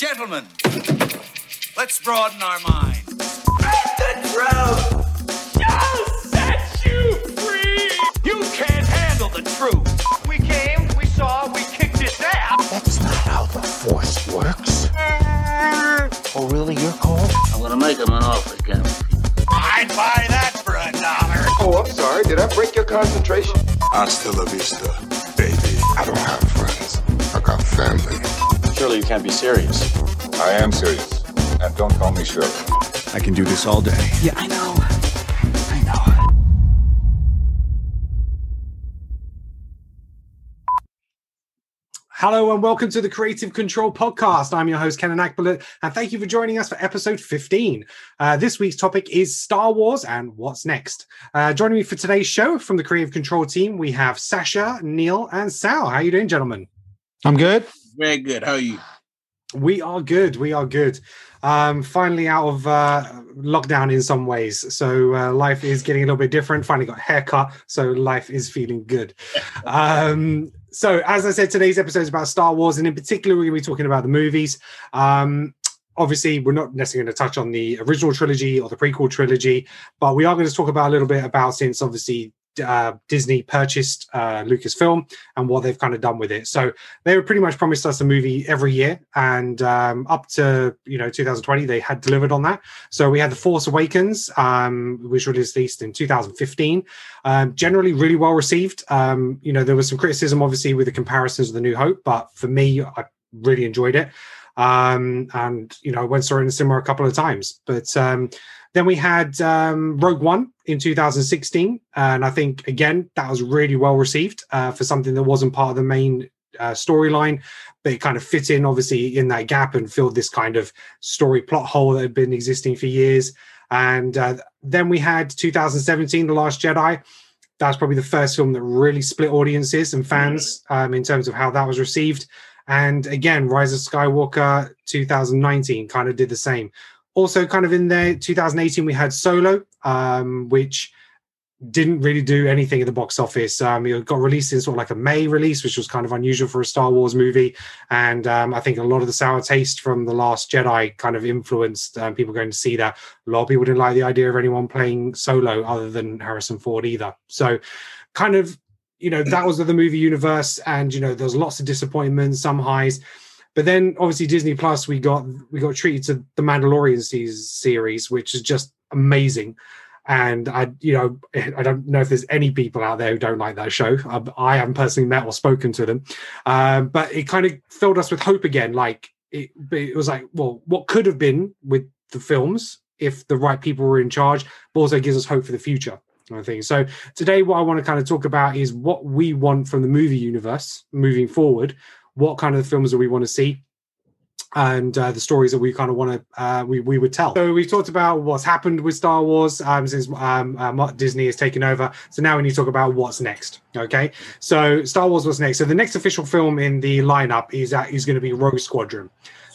Gentlemen, let's broaden our minds. The truth shall set you free. You can't handle the truth. We came, we saw, we kicked its ass. That's not how the Force works. Oh, really? You're cold? I'm gonna make him an offer again. I'd buy that for a dollar. Oh, I'm sorry. Did I break your concentration? Hasta la vista, baby. I don't have friends. I got family. Surely you can't be serious. I am serious. And don't call me Shirley. I can do this all day. Yeah, I know. I know. Hello and welcome to the Creative Control Podcast. I'm your host, Kenan Akbulut, and thank you for joining us for episode 15. Uh, this week's topic is Star Wars and what's next. Uh, joining me for today's show from the Creative Control team, we have Sasha, Neil, and Sal. How are you doing, gentlemen? I'm good. Very good. How are you? We are good. We are good. Um, finally out of uh, lockdown in some ways. So uh, life is getting a little bit different. Finally got a haircut. So life is feeling good. Um, so as I said, today's episode is about Star Wars. And in particular, we're going to be talking about the movies. Um, obviously, we're not necessarily going to touch on the original trilogy or the prequel trilogy, but we are going to talk about a little bit about since obviously uh, Disney purchased uh, Lucasfilm and what they've kind of done with it. So they were pretty much promised us a movie every year, and um, up to you know 2020, they had delivered on that. So we had the Force Awakens, um, which was released in 2015. Um, generally, really well received. Um, you know, there was some criticism, obviously, with the comparisons of the New Hope, but for me, I really enjoyed it. Um, and you know, I went saw it in the cinema a couple of times, but um, then we had um, Rogue One in 2016, and I think again that was really well received uh, for something that wasn't part of the main uh, storyline, but it kind of fit in obviously in that gap and filled this kind of story plot hole that had been existing for years. And uh, then we had 2017, The Last Jedi. That's probably the first film that really split audiences and fans um, in terms of how that was received. And again, Rise of Skywalker 2019 kind of did the same also kind of in there 2018 we had solo um, which didn't really do anything at the box office. Um, it got released in sort of like a may release which was kind of unusual for a star wars movie. And um, i think a lot of the sour taste from the last jedi kind of influenced um, people going to see that. A lot of people didn't like the idea of anyone playing solo other than harrison ford either. So kind of you know that was the movie universe and you know there's lots of disappointments some highs but then obviously Disney Plus, we got we got treated to the Mandalorian series, which is just amazing. And I, you know, I don't know if there's any people out there who don't like that show. I, I haven't personally met or spoken to them, um, but it kind of filled us with hope again. Like it, it was like, well, what could have been with the films if the right people were in charge, but also gives us hope for the future. I think so. Today, what I want to kind of talk about is what we want from the movie universe moving forward what kind of films do we want to see and uh, the stories that we kind of want to uh, we we would tell. So we've talked about what's happened with Star Wars um, since um, uh, Disney has taken over. So now we need to talk about what's next. Okay, so Star Wars what's next. So the next official film in the lineup is uh, is going to be Rogue Squadron.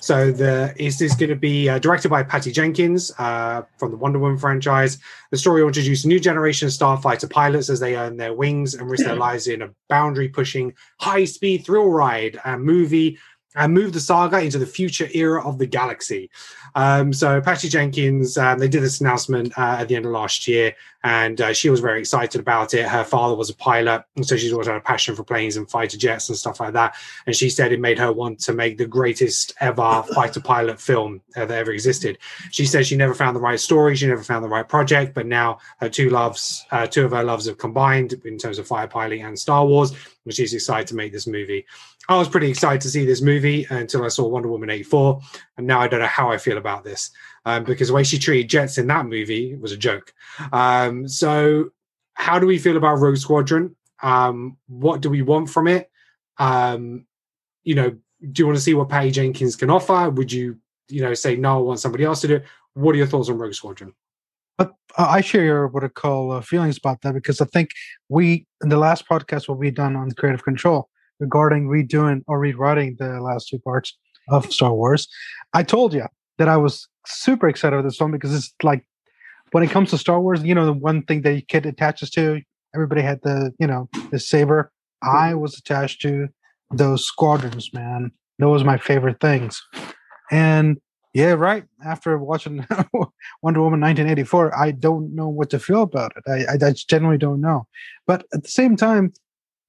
So the is this going to be uh, directed by Patty Jenkins uh, from the Wonder Woman franchise? The story will introduce a new generation of starfighter pilots as they earn their wings and risk their lives in a boundary-pushing, high-speed thrill ride and movie and move the saga into the future era of the galaxy. Um, so Patty Jenkins, um, they did this announcement uh, at the end of last year, and uh, she was very excited about it. Her father was a pilot, so she's always had a passion for planes and fighter jets and stuff like that. And she said it made her want to make the greatest ever fighter pilot film that ever existed. She said she never found the right story, she never found the right project, but now her two loves, uh, two of her loves have combined in terms of fighter piloting and Star Wars, and she's excited to make this movie. I was pretty excited to see this movie until I saw Wonder Woman 84. And now I don't know how I feel about this um, because the way she treated Jets in that movie was a joke. Um, so, how do we feel about Rogue Squadron? Um, what do we want from it? Um, you know, do you want to see what Patty Jenkins can offer? Would you, you know, say no, I want somebody else to do it? What are your thoughts on Rogue Squadron? But I share what I call uh, feelings about that because I think we in the last podcast what we done on creative control regarding redoing or rewriting the last two parts of Star Wars. I told you that I was super excited about this film because it's like when it comes to Star Wars, you know, the one thing that your kid attaches to, everybody had the, you know, the saber. I was attached to those squadrons, man. Those my favorite things. And yeah, right. After watching Wonder Woman 1984, I don't know what to feel about it. I, I, I generally don't know. But at the same time,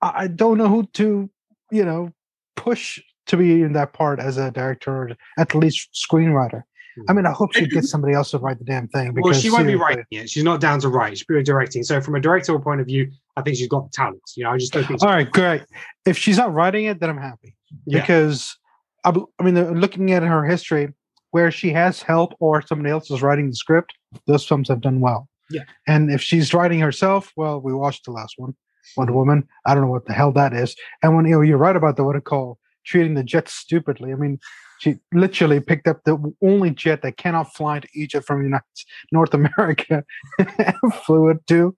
I don't know who to, you know, push to be in that part as a director or at least screenwriter. I mean, I hope she gets somebody else to write the damn thing. Well, she won't be writing it. She's not down to write. She's purely directing. So, from a directorial point of view, I think she's got the talent. You know, I just don't think. All right, great. If she's not writing it, then I'm happy Yeah. because I, I mean, uh, looking at her history, where she has help or somebody else is writing the script, those films have done well. Yeah. And if she's writing herself, well, we watched the last one, Wonder Woman. I don't know what the hell that is. And when you know, you're right about the what it call treating the jets stupidly. I mean, she literally picked up the only jet that cannot fly to Egypt from United North America and flew it to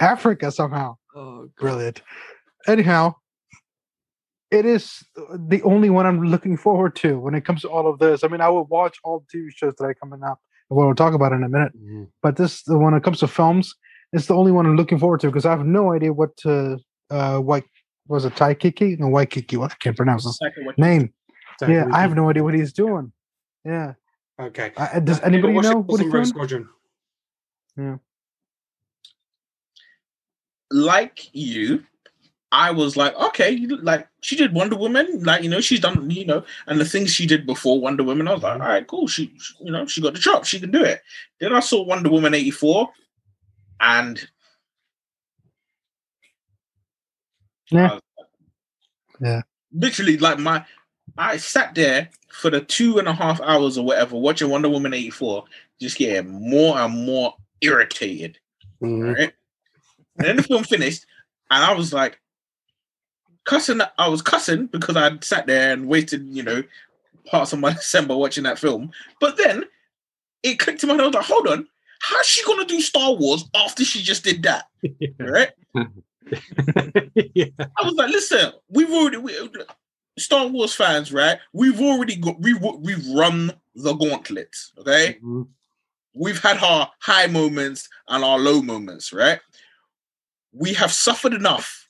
Africa somehow. Oh, Brilliant. Anyhow, it is the only one I'm looking forward to when it comes to all of this. I mean, I will watch all the TV shows that are coming up. What we'll talk about in a minute. Mhm. But this, the when it comes to films, it's the only one I'm looking forward to because I have no idea what to, uh white was it Taikiki? No, Waikiki. What I can't pronounce his Exactly name. So Yeah, I have no idea what he's doing. Yeah. Okay. Uh, does anybody know what he's Rogue doing? Squadron? Yeah. Like you, I was like, okay, you- like she did Wonder Woman, like you know, she's done, you know, and the things she did before Wonder Woman, I was like, all right, cool. She, she- you know, she got the job, she can do it. Then I saw Wonder Woman eighty four, and Yeah. Was- Yeah. literally like my, I sat there for the two and a half hours or whatever watching Wonder Woman eighty four, just getting more and more irritated Mhm. right? And then the film finished, and I was like, cussing. I was cussing because I would sat there and wasted, you know, parts of my December watching that film. But then it clicked in my head. I was like, hold on, how's she gonna do Star Wars after she just did that? Right? yeah. I was like, listen, we've already we, Star Wars fans, right? We've already got we we've run the gauntlet. Okay, Mhm. we've had our high moments and our low moments, right? We have suffered enough.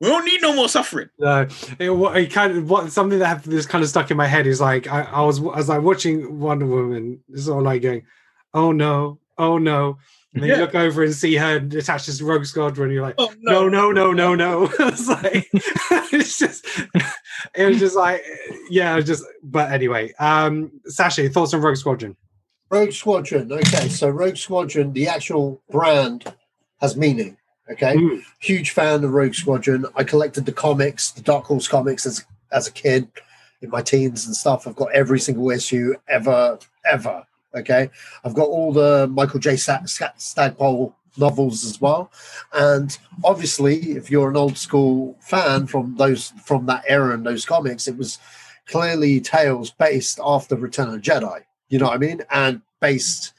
We don't need no more suffering. No, it, what it kind of what something that this kind of stuck in my head is like I, I was I was like watching Wonder Woman, sort of like going, oh no, oh no. And then Yeah. you look over and see her attached to Rogue Squadron, and you're like, Oh no, no, no, no, no. it's like it's just it was just like yeah, just but anyway. Um Sasha, thoughts on Rogue Squadron? Rogue Squadron. Okay, so Rogue Squadron, the actual brand has meaning. Okay, Mm. huge fan of Rogue Squadron. I collected the comics, the Dark Horse comics, as as a kid in my teens and stuff. I've got every single issue ever, ever. Okay, I've got all the Michael J. Sta- Sta- Stackpole novels as well, and obviously, if you're an old school fan from those from that era and those comics, it was clearly tales based after Return of Jedi. You know what I mean? And based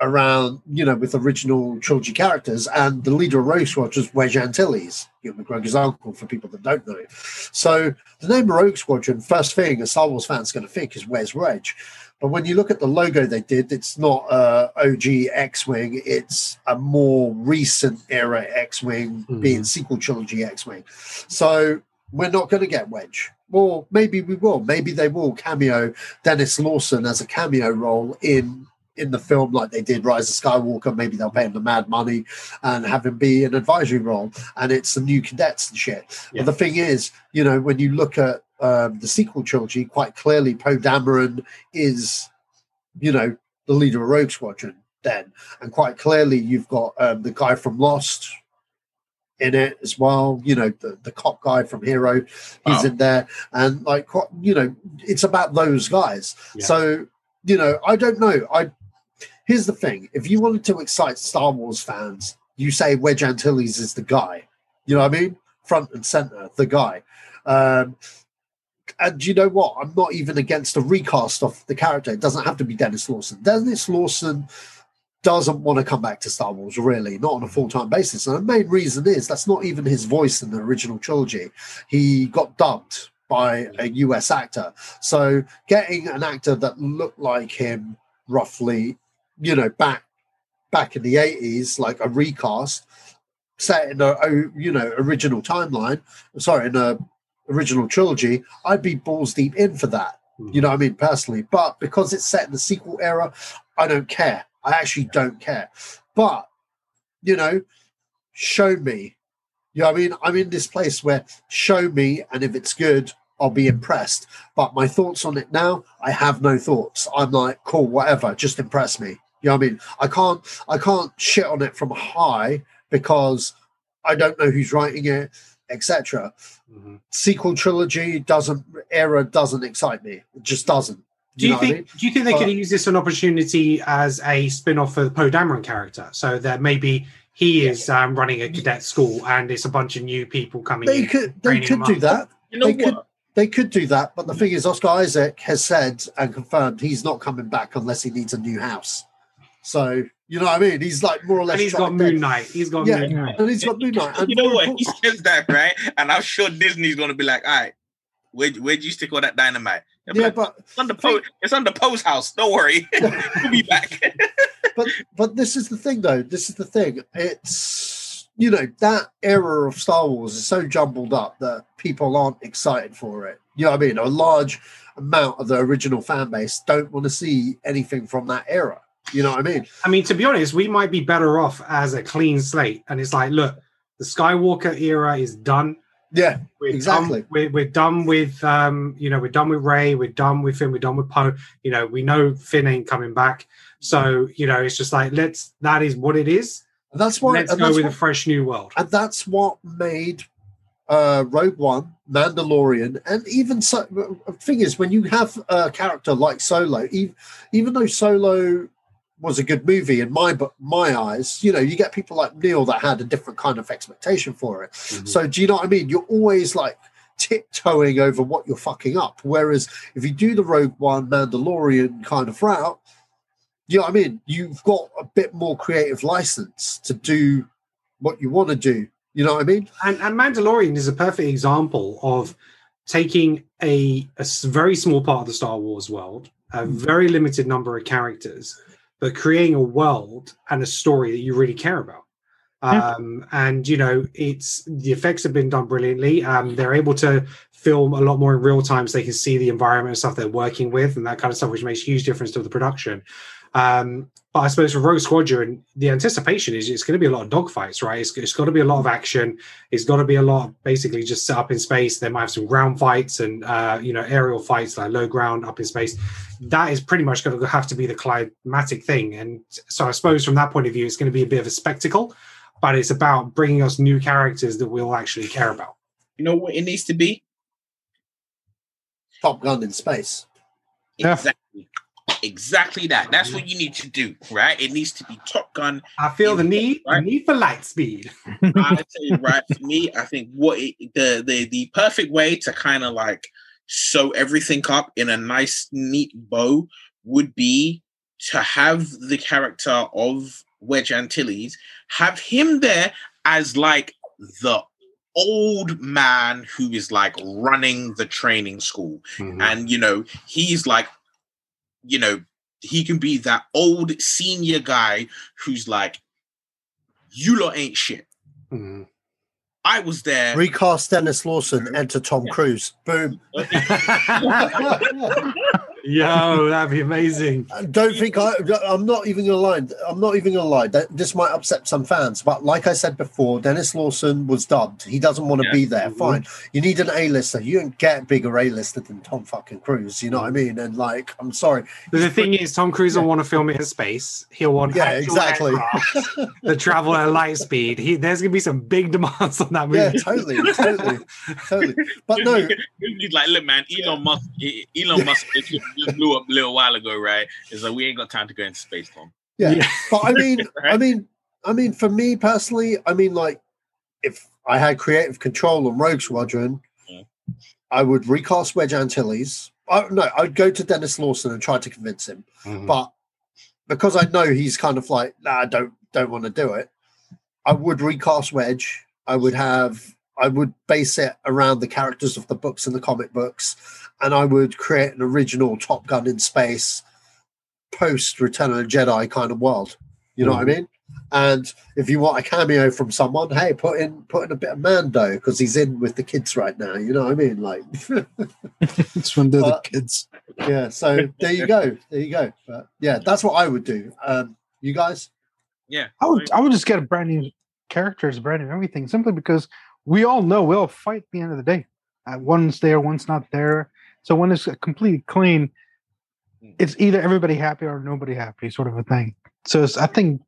around, you know, with original trilogy characters. And the leader of Rogue Squadron was Wedge Antilles, Ewan McGregor's uncle, for people that don't know. So the name Rogue Squadron, first thing a Star Wars fan's going to think is where's Wedge? But when you look at the logo they did, it's not a OG X-wing. It's a more recent era X-wing, Mhm. being sequel trilogy X-wing. So we're not going to get Wedge. Or maybe we will. Maybe they will cameo Denis Lawson as a cameo role in in the film, like they did Rise of Skywalker. Maybe they'll pay him the mad money and have him be an advisory role. And it's the new cadets and shit. Yeah. But the thing is, you know, when you look at um, the sequel trilogy, quite clearly, Poe Dameron is, you know, the leader of Rogue Squadron. Then, and quite clearly, you've got um, the guy from Lost in it as well. You know, the, the cop guy from Hero, he's Oh. in there, and like, quite- you know, it's about those guys. Yeah. So, you know, I don't know. I here's the thing: if you wanted to excite Star Wars fans, you say Wedge Antilles is the guy. You know what I mean? Front and center, the guy. Um, and you know what? I'm not even against a recast of the character. It doesn't have to be Denis Lawson. Denis Lawson doesn't want to come back to Star Wars, really, not on a full time basis. And the main reason is that's not even his voice in the original trilogy. He got dubbed by a US actor. So getting an actor that looked like him roughly, you know, back back in the 80s, like a recast, set in a, you know, original timeline, sorry, in a original trilogy, I'd be balls deep in for that. Hmm. You know what I mean? Personally, but because it's set in the sequel era, I don't care. I actually don't care. But you know, show me. You know what I mean? I'm in this place where show me, and if it's good, I'll be impressed. But my thoughts on it now, I have no thoughts. I'm like, cool, whatever, just impress me. You know what I mean? I can't I can't shit on it from high because I don't know who's writing it, etc. Mhm. Sequel trilogy doesn't era doesn't excite me. It just doesn't. Do you know what I think? mean? Do you think they But- could use this an opportunity as a spin-off for the Poe Dameron character? So that maybe he is um, running a cadet school and it's a bunch of new people coming They in. could they could do up. that. You know they what? could they could do that, but the thing is, Oscar Isaac has said and confirmed he's not coming back unless he needs a new house. So you know what I mean? He's like more or less. And he's got Moon Knight. He's got Yeah, Moon Knight. and he's got Moon Knight. And you know what? impor- He says that, right? And I'm sure Disney's gonna be like, all right, where where'd you stick all that dynamite? Yeah, like, but it's under Poe, it's under Poe's house. Don't worry. we'll be back. but but this is the thing though this is the thing it's you know that era of star wars is so jumbled up that people aren't excited for it you know what i mean a large amount of the original fan base don't want to see anything from that era you know what i mean I mean, to be honest, we might be better off as a clean slate. And it's like, look, the Skywalker era is done. yeah We're Exactly. Done, we're, we're done with, um, you know, we're done with Rey. We're done with Finn. We're done with Poe. You know, we know Finn ain't coming back. So you know, it's just like let's. That is what it is. and that's why let's go with what- a fresh new world. and that's what made uh rogue one mandalorian and even so the thing is when you have a character like solo even, even though solo was a good movie in my but my eyes. You know you get people like neil that had a different kind of expectation for it. Mhm. so do you know what i mean? You're always like tiptoeing over what you're fucking up. Whereas if you do the rogue one mandalorian kind of route you know what i mean? You've got a bit more creative license to do what you want to do. You know what i mean? And, and Mandalorian is a perfect example of taking a very small part of the Star Wars world, a very limited number of characters, but creating a world and a story that you really care about. Yeah. Um, and you know, it's the effects have been done brilliantly. Um, they're able to film a lot more in real time, so they can see the environment and stuff they're working with, and that kind of stuff, which makes huge difference to the production. Um, but I suppose for Rogue Squadron, the anticipation is it's going to be a lot of dogfights, right? It's, it's got to be a lot of action. It's got to be a lot of basically just set up in space. There might have some ground fights and uh, you know aerial fights like low ground up in space. That is pretty much going to have to be the climatic thing. And so I suppose from that point of view, it's going to be a bit of a spectacle, but it's about bringing us new characters that we'll actually care about. You know what it needs to be? Top Gun in space. Yeah. Exactly. That. That's what you need to do, right? It needs to be Top Gun. I feel the need, the Right. need for light speed. I tell you, right? For me, I think what it, the the the perfect way to kind of like sew everything up in a nice, neat bow would be to have the character of Wedge Antilles, have him there as like the old man who is like running the training school mm-hmm. and you know he's like you know he can be that old senior guy who's like you lot ain't shit Mhm. i was there Recast Denis Lawson, enter Tom Cruise. Boom. Yo, that'd be amazing. I Don't think I. I'm not even gonna lie. I'm not even gonna lie. That this might upset some fans, but like I said before, Denis Lawson was dubbed. He doesn't want to Yeah. be there. Mhm. Fine. You need an A-lister. You don't get bigger A-lister than Tom fucking Cruise. You know what I mean? And like, I'm sorry. But the thing is, Tom Cruise will want to film it in space. He'll want Yeah, exactly. the travel at light speed. He, there's gonna be some big demands on that movie. Yeah, totally, totally, totally. But no, he's like look man elon musk elon musk just blew up a little while ago right it's like we ain't got time to go into space tom yeah. Yeah. But I mean, I mean, I mean, for me personally, I mean, like, if I had creative control on Rogue Squadron, Yeah. I would recast Wedge Antilles. I, no, I'd go to Denis Lawson and try to convince him. Mhm. But because I know he's kind of like, nah, I don't don't want to do it. I would recast Wedge. I would have. I would base it around the characters of the books and the comic books, and I would create an original Top Gun in space, post Return of the Jedi kind of world. You know what I mean? And if you want a cameo from someone, hey, put in put in a bit of Mando because he's in with the kids right now. You know what I mean? Like, it's when they're the kids. yeah. So there you go. There you go. But yeah, that's what I would do. Um, you guys? Yeah. I would I would just get a brand new characters, brand new everything, simply because we all know we'll fight at the end of the day. Uh, one's there, one's not there. So when it's completely clean, it's either everybody happy or nobody happy, sort of a thing. So it's, I think,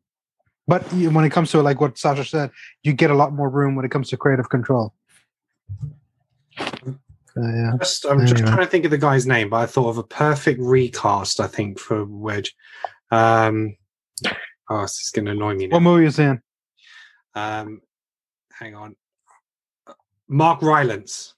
but when it comes to like what Sasha said, you get a lot more room when it comes to creative control. So, yeah. Just, I'm just trying to think of the guy's name, but I thought of a perfect recast. I think for Wedge. Um, oh, this is going to annoy me now. What movie is in? Um, hang on, Mark Rylance.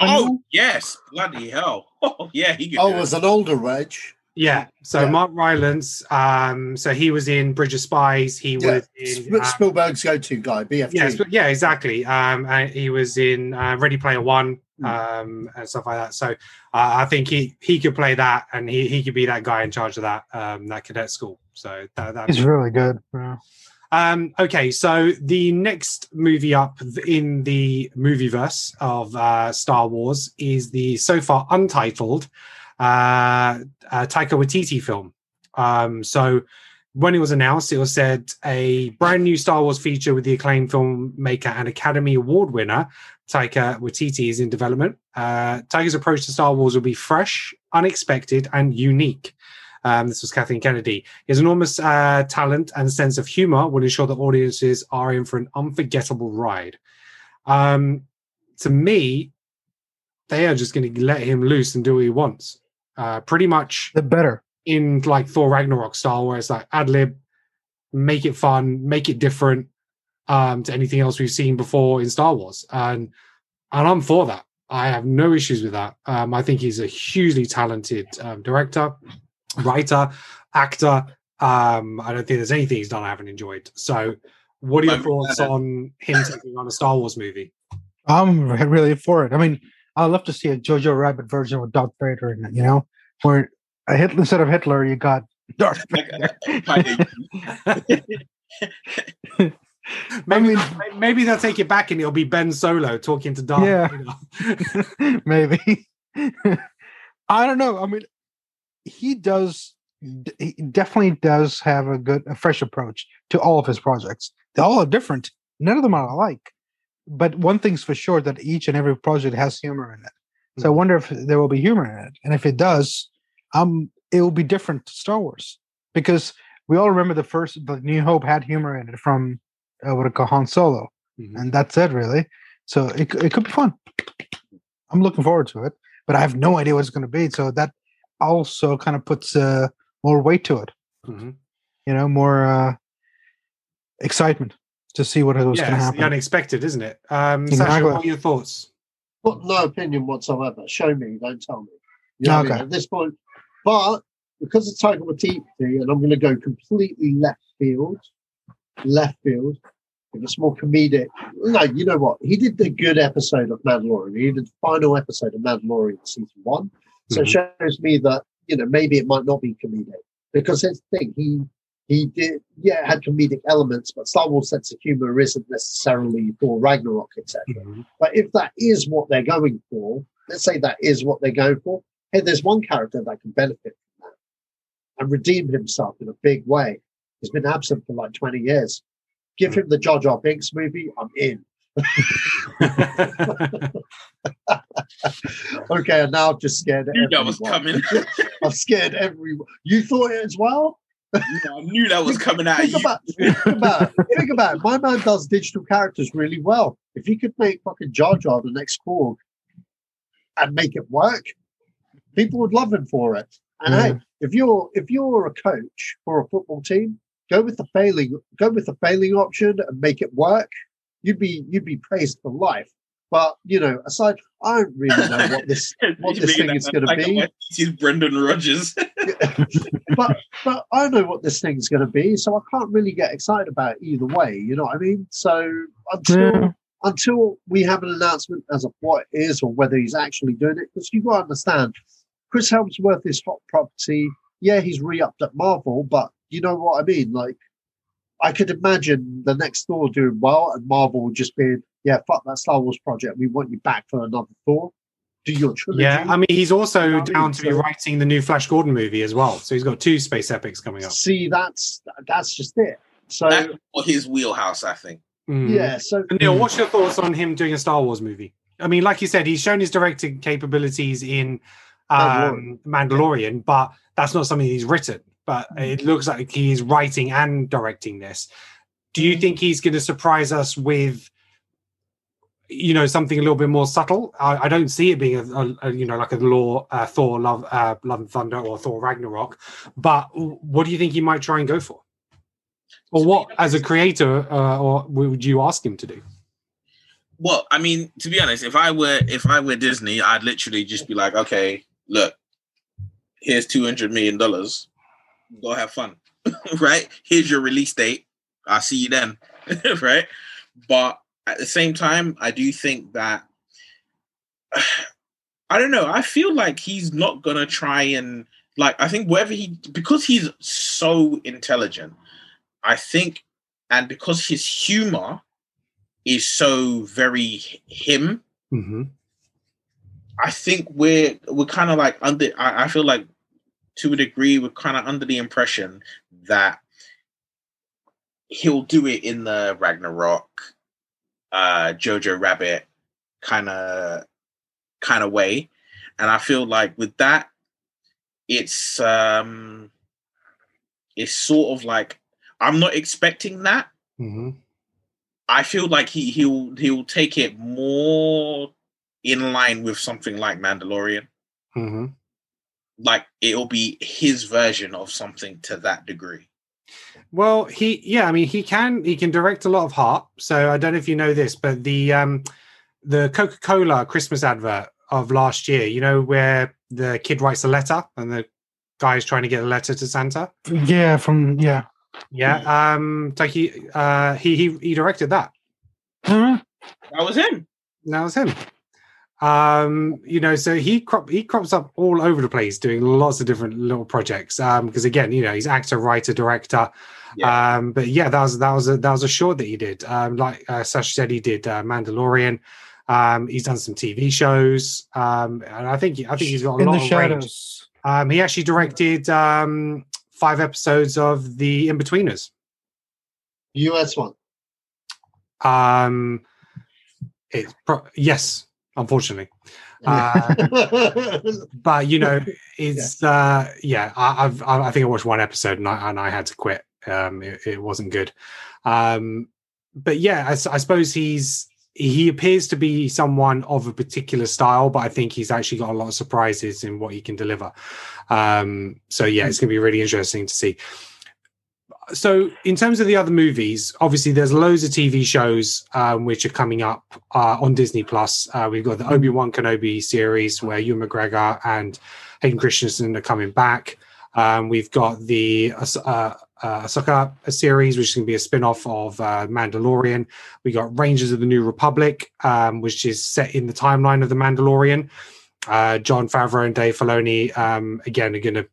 Oh yes, bloody hell! Oh yeah, he could. Oh, do it. as an older Reg. Yeah, so Yeah. Mark Rylance. Um, so he was in Bridge of Spies. He Yeah. was in. Sp- uh, Spielberg's go-to guy, BFG. yeah, sp- yeah, exactly. Um, and he was in uh, Ready Player One, Hmm. um, and stuff like that. So uh, I think he he could play that, and he he could be that guy in charge of that um, that cadet school. So that, that He's really good. Yeah. Um, okay, so the next movie up in the movieverse of uh, Star Wars is the so far untitled uh, uh, Taika Waititi film. Um, so when it was announced, it was said a brand new Star Wars feature with the acclaimed filmmaker and Academy Award winner Taika Waititi is in development. Uh, Taika's approach to Star Wars will be fresh, unexpected, and unique. Um, this was Kathleen Kennedy. His enormous uh, talent and sense of humor will ensure that audiences are in for an unforgettable ride. Um, to me, they are just going to let him loose and do what he wants. Uh, pretty much The better. in like Thor Ragnarok style, where it's like ad lib, make it fun, make it different um, to anything else we've seen before in Star Wars, and and I'm for that. I have no issues with that. Um, I think he's a hugely talented um, director, writer, actor. Um, I don't think there's anything he's done I haven't enjoyed. So, what are your thoughts uh, on him taking on a Star Wars movie? I'm really for it. I mean, I'd love to see a Jojo Rabbit version with Darth Vader in it. You know, where a Hitler instead of Hitler, you got Darth Vader. Maybe, mean- maybe they'll take it back and it'll be Ben Solo talking to Darth. Yeah. Maybe. I don't know. I mean, he does. He definitely does have a good, a fresh approach to all of his projects. They all are different. None of them are alike. But one thing's for sure that each and every project has humor in it. So I wonder if there will be humor in it, and if it does, um, it will be different to Star Wars because we all remember the first, the New Hope had humor in it from uh, what it called Han Solo, Mhm. and that's it really. So it it could be fun. I'm looking forward to it, but I have no idea what it's going to be. So that also kind of puts uh, more weight to it. Mhm. You know, more uh, excitement to see what was going to Yeah, it's happen. the unexpected, isn't it? Um, Sasha, what are your thoughts? Got no opinion whatsoever. Show me, don't tell me. You know what I mean? Okay. At this point, but because of Taika Waititi, and I'm going to go completely left field, left field. If it's more comedic, no, you know what? He did the good episode of Mandalorian. He did the final episode of Mandalorian season one. So it mm-hmm. shows me that you know maybe it might not be comedic because here's the thing. He he did yeah it had comedic elements, but Star Wars sense of humor isn't necessarily for Ragnarok, etc. Mm-hmm. But if that is what they're going for, let's say that is what they're going for, hey, there's one character that can benefit from that and redeem himself in a big way. He's been absent for like 20 years. Give mm-hmm. him the Jar Jar Binks movie, I'm in. okay, and now I've just scared knew that was coming. I've scared everyone. You thought it as well? Yeah, I knew that was coming out of Think you. about, think about it. Think about it. My man does digital characters really well. If he could make fucking Jar Jar the next Korg and make it work, people would love him for it. And Yeah. hey, if you're if you're a coach for a football team, go with the failing go with the failing option and make it work. You'd be you'd be praised for life. But you know, aside, I don't really know what this what this thing is going to be. He's Brendan Rodgers. but but I know what this thing's going to be, so I can't really get excited about it either way. You know what I mean? So until Yeah. until we have an announcement as of what it is or whether he's actually doing it, because you've got to understand, Chris Hemsworth is hot property. Yeah, he's re-upped at Marvel, but you know what I mean? Like, I could imagine the next Thor doing well, and Marvel would just be, yeah, fuck that Star Wars project. We want you back for another Thor. do your trilogy. Yeah, I mean, he's also Not down to be so- writing the new Flash Gordon movie as well. So he's got two space epics coming up. See, that's that's just it. So That's his wheelhouse, I think. Mm. yeah, so Neil, what's your thoughts on him doing a Star Wars movie? I mean, like you said, he's shown his directing capabilities in um, Mandalorian, but that's not something he's written. But it looks like he's writing and directing this. Do you think he's going to surprise us with, you know, something a little bit more subtle? I, I don't see it being a, a, a, you know like a law uh, Thor Love uh, Love and Thunder or Thor Ragnarok. But what do you think he might try and go for? Or what, as a creator, uh, or would you ask him to do? Well, I mean, to be honest, if I were if I were Disney, I'd literally just be like, okay, look, here's two hundred million dollars. Go have fun, right? Here's your release date. I'll see you then, right? But at the same time, I do think that I don't know. I feel like he's not gonna try and like. I think wherever he because he's so intelligent. I think, and because his humor is so very him. Mm-hmm. I think we're we're kind of like under. I, I feel like to a degree we're kind of under the impression that he'll do it in the Ragnarok, uh, Jojo Rabbit kind of kind of way, and I feel like with that, it's um, it's sort of like I'm not expecting that. Mm-hmm. I feel like he he'll he'll take it more in line with something like Mandalorian. Mm-hmm. Like it'll be his version of something to that degree. Well, he yeah, I mean he can he can direct a lot of heart. So I don't know if you know this, but the um the Coca-Cola Christmas advert of last year, you know, where the kid writes a letter and the guy's trying to get a letter to Santa. Yeah, from yeah. Yeah. Um Taiki uh he he he directed that. Uh-huh. That was him. That was him. Um, you know, so he crop he crops up all over the place doing lots of different little projects. Um, because again, you know, he's actor, writer, director. Um, but yeah, that was that was a that was a short that he did. Um, like uh, Sash said, he did uh, Mandalorian. Um, he's done some TV shows. Um, and I think I think he's got a In lot the of range. shadows. Um, he actually directed um five episodes of The Inbetweeners. US one. Um, it's pro- yes, unfortunately. Uh, but you know, it's uh, yeah. I, I've I I think I watched one episode and I and I had to quit. Um, it, it wasn't good. Um, but yeah, I suppose he's he appears to be someone of a particular style, but I think he's actually got a lot of surprises in what he can deliver. Um, so yeah, it's going to be really interesting to see. So, in terms of the other movies, obviously there's loads of TV shows um, which are coming up uh, on Disney Plus. Uh, we've got the Obi Wan Kenobi series where Ewan McGregor and Hayden Christensen are coming back. Um, we've got the uh, uh, Ahsoka series, which is going to be a spin off of uh, Mandalorian. We got Rangers of the New Republic, um, which is set in the timeline of the Mandalorian. Uh, Jon Favreau and Dave Filoni, um, again, are going to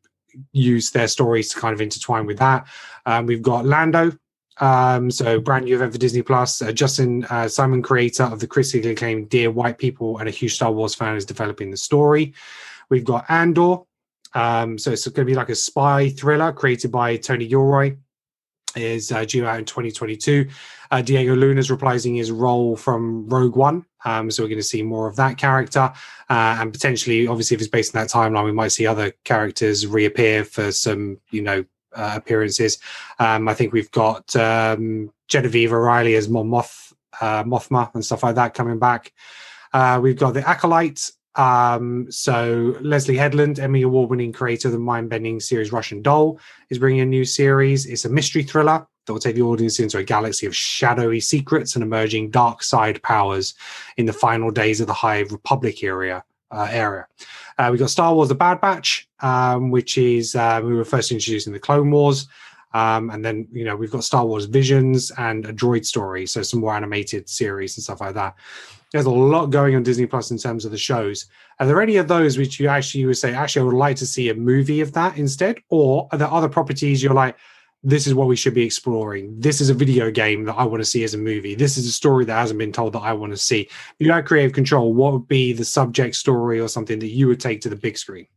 use their stories to kind of intertwine with that. Um, we've got Lando, um, so brand new event for Disney Plus. Uh, Justin uh, Simien, creator of the critically acclaimed Dear White People and a huge Star Wars fan, is developing the story. We've got Andor, um, so it's going to be like a spy thriller created by Tony Gilroy. Is uh, due out in 2022. Uh, Diego Luna is reprising his role from Rogue One, um, so we're going to see more of that character, uh, and potentially, obviously, if it's based on that timeline, we might see other characters reappear for some, you know, uh, appearances. Um, I think we've got um, Genevieve O'Reilly as Mon Moth, uh, Mothma and stuff like that coming back. Uh, we've got the Acolyte. Um, so Leslie Headland, Emmy Award-winning creator of the mind-bending series Russian Doll, is bringing a new series. It's a mystery thriller that will take the audience into a galaxy of shadowy secrets and emerging dark side powers in the final days of the High Republic area. Uh, area. Uh, we got Star Wars: The Bad Batch, um, which is uh, we were first introduced in the Clone Wars, um, and then you know we've got Star Wars Visions and a Droid Story, so some more animated series and stuff like that. There's a lot going on Disney Plus in terms of the shows. Are there any of those which you actually would say, actually, I would like to see a movie of that instead, or are there other properties you're like, this is what we should be exploring. This is a video game that I want to see as a movie. This is a story that hasn't been told that I want to see. If you had creative control, what would be the subject story or something that you would take to the big screen?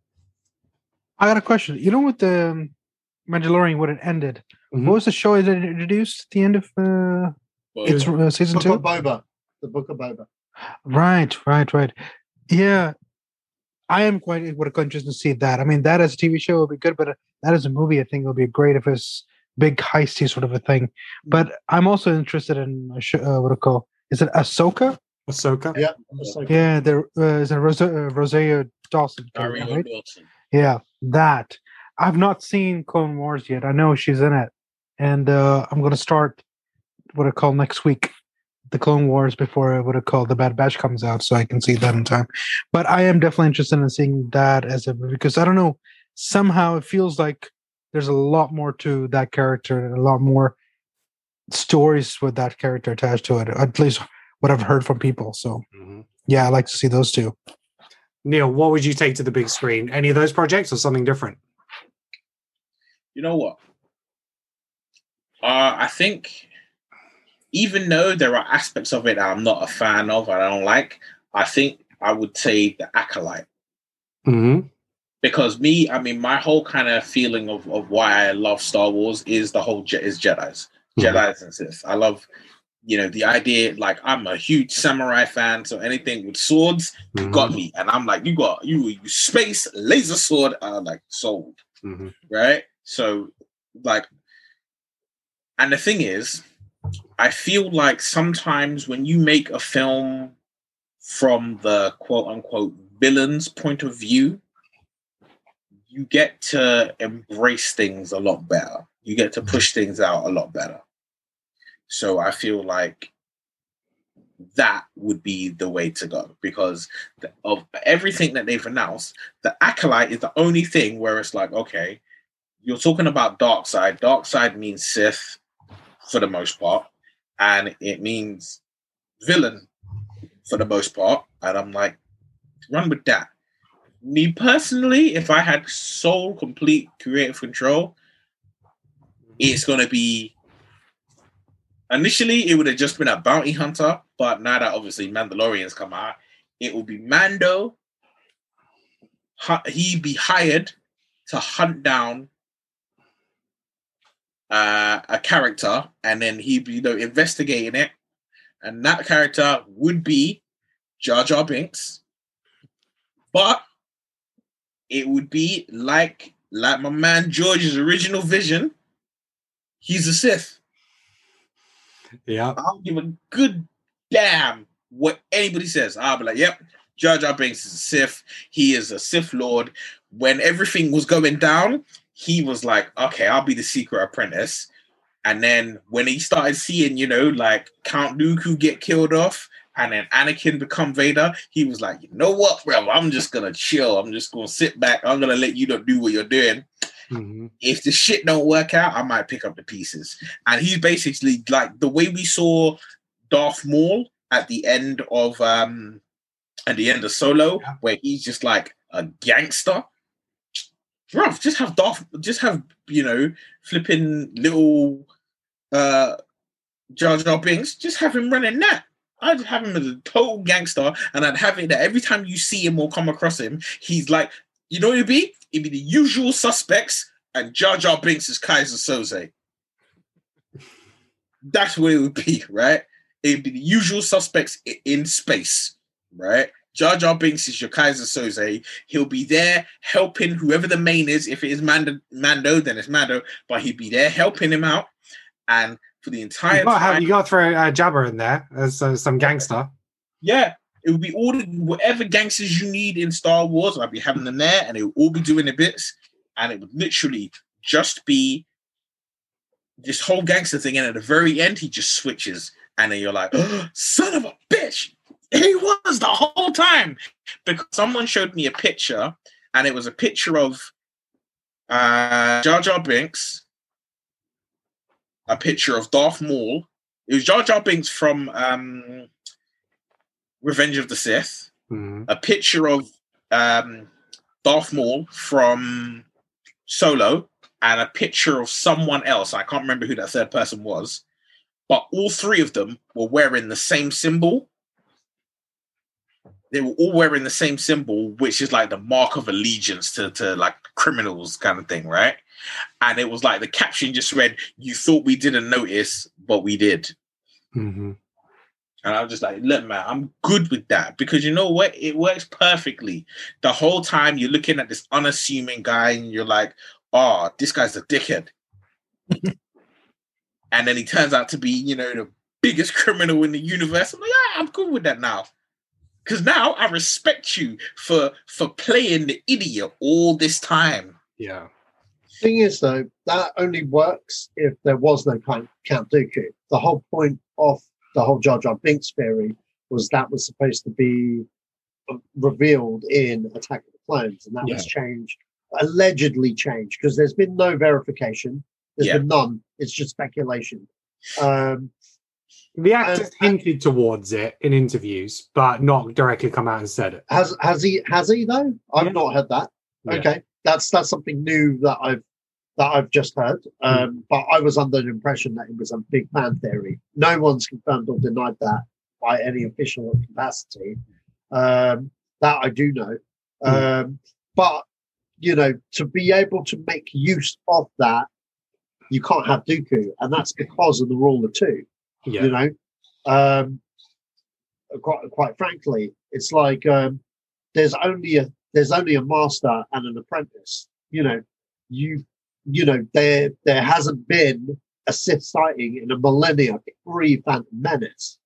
I got a question. You know what the um, Mandalorian when it ended? Mhm. What was the show that it introduced at the end of uh, its uh, season Book two? of Boba. The Book of Boba. Right, right, right. Yeah, I am quite would have interested to see that. I mean, that as a TV show would be good, but uh, that as a movie, I think it would be great if it's big heisty sort of a thing. But I'm also interested in a sh- uh, what do you call? Is it Ahsoka? Ahsoka. Yeah. that's Yeah, there uh, is a Ros- uh, Rosario Dawson. character, right? Wilson. Yeah, that. I've not seen Clone Wars yet. I know she's in it, and uh, I'm gonna start what I call next week, the Clone Wars before what I called the Bad Batch comes out, so I can see that in time. But I am definitely interested in seeing that as a because I don't know. Somehow it feels like there's a lot more to that character and a lot more stories with that character attached to it. At least what I've heard from people. So yeah, I like to see those two. Neil, what would you take to the big screen? Any of those projects or something different? You know what? Uh, I think even though there are aspects of it that I'm not a fan of and I don't like, I think I would say the acolyte. Mm-hmm. Because me, I mean, my whole kind of feeling of, of why I love Star Wars is the whole Je- is Jedi's, Mhm. Jedi's and Sith. I love, you know, the idea. Like I'm a huge samurai fan, so anything with swords Mm-hmm. got me. And I'm like, you got you, you space laser sword. Like sold Mm-hmm. right? So, like, and the thing is, I feel like sometimes when you make a film from the quote unquote villain's point of view, you get to embrace things a lot better. You get to push things out a lot better. So I feel like that would be the way to go because of everything that they've announced, the acolyte is the only thing where it's like, okay, you're talking about dark side. Dark side means Sith for the most part, and it means villain for the most part. And I'm like, run with that. Me personally, if I had sole complete creative control, it's gonna be initially it would have just been a bounty hunter, but now that obviously Mandalorians come out, it will be Mando. He be hired to hunt down uh, a character, and then he be you know investigating it, and that character would be Jar Jar Binks, but it would be like like my man George's original vision. He's a Sith. Yeah. I don't give a good damn what anybody says. I'll be like, yep, Jar Jar Binks is a Sith. He is a Sith Lord. When everything was going down, he was like, okay, I'll be the secret apprentice. And then when he started seeing, you know, like Count Dooku get killed off and then Anakin become Vader, he was like, you know what, bro? I'm just gonna chill. I'm just gonna sit back. I'm gonna let you do what you're doing Mm-hmm. if the shit don't work out, I might pick up the pieces. And he's basically like the way we saw Darth Maul at the end of um at the end of Solo, where he's just like a gangster. Bruv, just have Darth, just have you know, flipping little uh Jar Jar Binks, just have him running that. I'd have him as a total gangster, and I'd have it that every time you see him or come across him, he's like, you know it'd be? It'd be the usual suspects, and Jar Jar Binks is Keyser Söze. That's what it would be, right? It'd be the usual suspects in space, right? Jar Jar Binks is your Keyser Söze. He'll be there helping whoever the main is. If it is Mando, Mando then it's Mando, but he'd be there helping him out. And for the entire You to have, time, you got to throw uh, Jabba in there as uh, some gangster. yeah, it would be all the whatever gangsters you need in Star Wars. I'd be having them there, and they would all be doing the bits, and it would literally just be this whole gangster thing. And at the very end, he just switches, and then you're like, "Son of a bitch!" He was the whole time because someone showed me a picture, and it was a picture of uh, Jar Jar Binks, a picture of Darth Maul. It was Jar Jar Binks from um, Revenge of the Sith, Mhm. a picture of um, Darth Maul from Solo, and a picture of someone else. I can't remember who that third person was, but all three of them were wearing the same symbol. They were all wearing the same symbol, which is like the mark of allegiance to, to like criminals kind of thing, right? And it was like the caption just read, You thought we didn't notice, but we did. Mm-hmm. And I was just like, look, man, I'm good with that because you know what? It works perfectly. The whole time you're looking at this unassuming guy and you're like, oh, this guy's a dickhead. and then he turns out to be, you know, the biggest criminal in the universe. I'm like, yeah, I'm good with that now. Because now I respect you for for playing the idiot all this time. Yeah. Thing is, though, that only works if there was no Count, Count Dooku. The whole point of the whole Jar Jar Binks theory was that was supposed to be uh, revealed in Attack of the Clones, and that was changed, allegedly changed, because there's been no verification. There's Yeah. been none. It's just speculation. Um, The actors hinted towards it in interviews, but not directly come out and said it. has has he has he though? I've Yeah. not heard that. Yeah. Okay, that's that's something new that I've that I've just heard. Um, But I was under the impression that it was a big fan theory. No one's confirmed or denied that by any official capacity. Um, that I do know. Um, but you know, to be able to make use of that, you can't have Dooku, and that's because of the rule of two Yeah. you know? Um quite quite frankly it's like um there's only a there's only a master and an apprentice you know? You you know there there hasn't been a Sith sighting in a millennia pre Phantom Menace.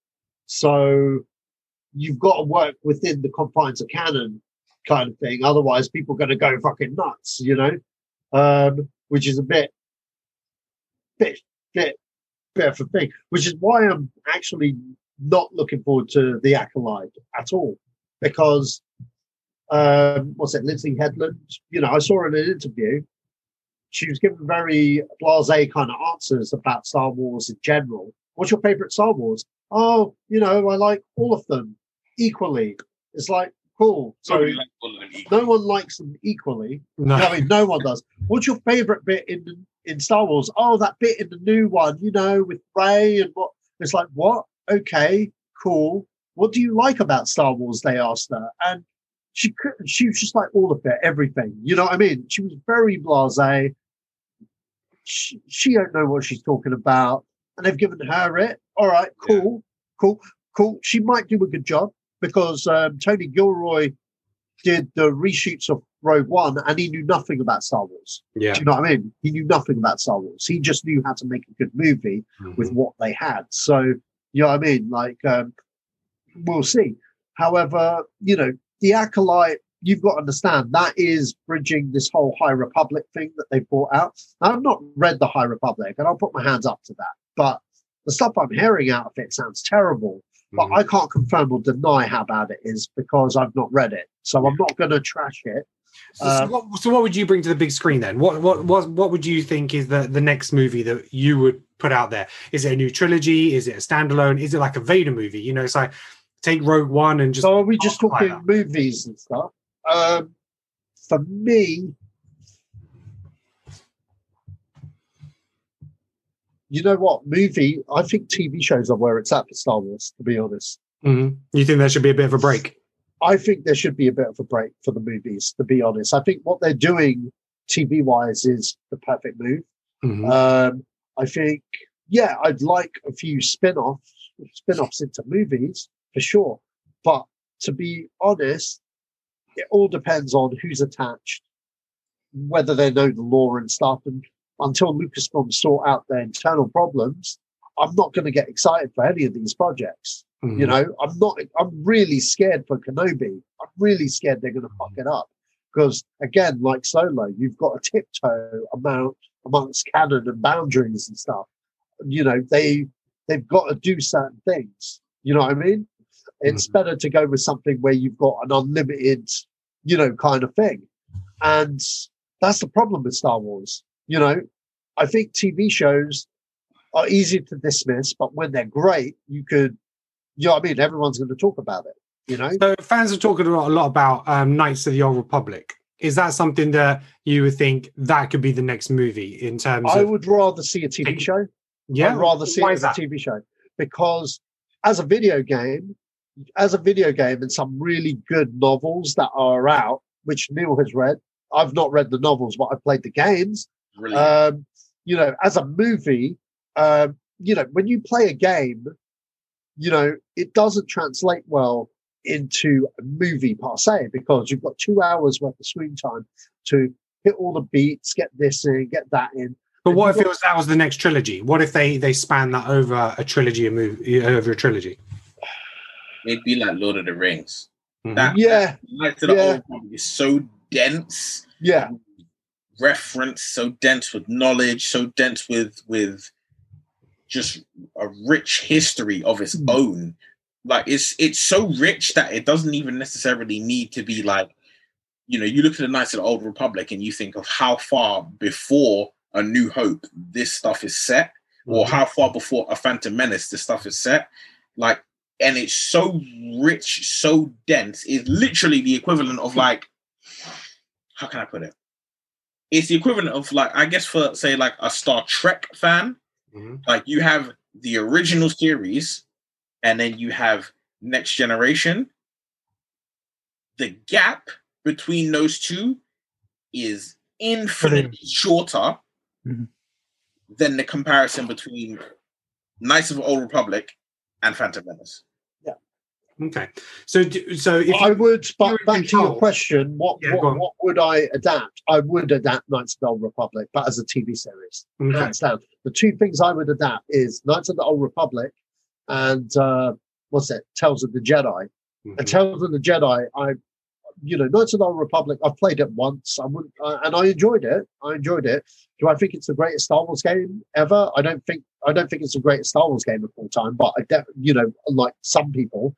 So you've got to work within the confines of canon kind of thing otherwise people are going to go fucking nuts you know? Um which is a bit bit bit a thing, which is why I'm actually not looking forward to the acolyte at all. Because um what's it, Lindsay Headland? You know, I saw her in an interview. She was given very blase kind of answers about Star Wars in general. What's your favorite Star Wars? Oh, you know, I like all of them equally. It's like cool. So Nobody likes all of them equally. no one likes them equally. No. I mean, no one does. What's your favorite bit in in Star Wars? Oh, that bit in the new one, you know, with Rey and what? It's like, what? Okay, cool. What do you like about Star Wars? They asked her, and she could. She was just like all of it, everything. You know what I mean? She was very blasé. She, she don't know what she's talking about, and they've given her it. All right, cool, cool, cool. She might do a good job because um, Tony Gilroy did the reshoots of Rogue One, and he knew nothing about Star Wars. Yeah. Do you know what I mean? He knew nothing about Star Wars. He just knew how to make a good movie with what they had. So, you know what I mean? Like, um, we'll see. However, you know, the acolyte, you've got to understand that is bridging this whole High Republic thing that they brought out. I've not read the High Republic, and I'll put my hands up to that. But the stuff I'm hearing out of it sounds terrible. But I can't confirm or deny how bad it is because I've not read it. So I'm not going to trash it. So, so Um, what, so what would you bring to the big screen then? What what what what would you think is the the next movie that you would put out there? Is it a new trilogy? Is it a standalone? Is it like a Vader movie? You know, it's like take Rogue One and just. So are we just talking movies and stuff? Um, for me, you know what? Movie, I think TV shows are where it's at for Star Wars, to be honest. Mhm. You think there should be a bit of a break? I think there should be a bit of a break for the movies, to be honest. I think what they're doing TV wise is the perfect move. Mhm. Um, I think, yeah, I'd like a few spin offs, spin offs into movies for sure. But to be honest, it all depends on who's attached, whether they know the law and stuff. And until Lucasfilm sort out their internal problems, I'm not going to get excited for any of these projects. You Mhm. know, I'm not, I'm really scared for Kenobi. I'm really scared they're going to fuck it up. Because again, like Solo, you've got a tiptoe amount amongst canon and boundaries and stuff. You know, they, they've got to do certain things. You know what I mean? It's better to go with something where you've got an unlimited, you know, kind of thing. And that's the problem with Star Wars. You know, I think TV shows are easy to dismiss, but when they're great, you could, you know I mean? Everyone's going to talk about it, you know? So fans are talking a lot, about um, Knights of the Old Republic. Is that something that you would think that could be the next movie in terms of I of? would rather see a TV show. yeah, I'd rather see why it as a? TV show because as a video game, as a video game, and some really good novels that are out, which Neil has read. I've not read the novels, but I've played the games. Brilliant. Um, you know, as a movie, um, you know, when you play a game, you know, it doesn't translate well into a movie per se because you've got two hours worth of screen time to hit all the beats, get this in, get that in. But And what if it was that was the next trilogy? What if they they span that over a trilogy, a movie over a trilogy? It'd be like Lord of the Rings. Mhm. That Yeah, Knights of the Yeah. Old Republic is so dense, yeah, reference, so dense with knowledge, so dense with with just a rich history of its Mm. own. Like it's it's so rich that it doesn't even necessarily need to be like, you know, you look at the Knights of the Old Republic and you think of how far before a New Hope this stuff is set, or how far before a Phantom Menace this stuff is set. Like, and it's so rich, so dense. It's literally the equivalent of like, how can I put it? It's the equivalent of like, I guess for say like a Star Trek fan, Mhm. like you have the original series, and then you have Next Generation. The gap between those two is infinitely shorter Mhm. than the comparison between Knights of the Old Republic and Phantom Menace. Okay, so do- so if I you, would. But back to your question, what Yeah, what, what would I adapt? I would adapt Knights of the Old Republic, but as a TV series. okay. The two things I would adapt is Knights of the Old Republic and uh, what's it? Tales of the Jedi. Mhm. And Tales of the Jedi, I, you know, Knights of the Old Republic. I've played it once. I wouldn't, uh, and I enjoyed it. I enjoyed it. Do I think it's the greatest Star Wars game ever? I don't think. I don't think it's the greatest Star Wars game of all time. But I, de- you know, like some people,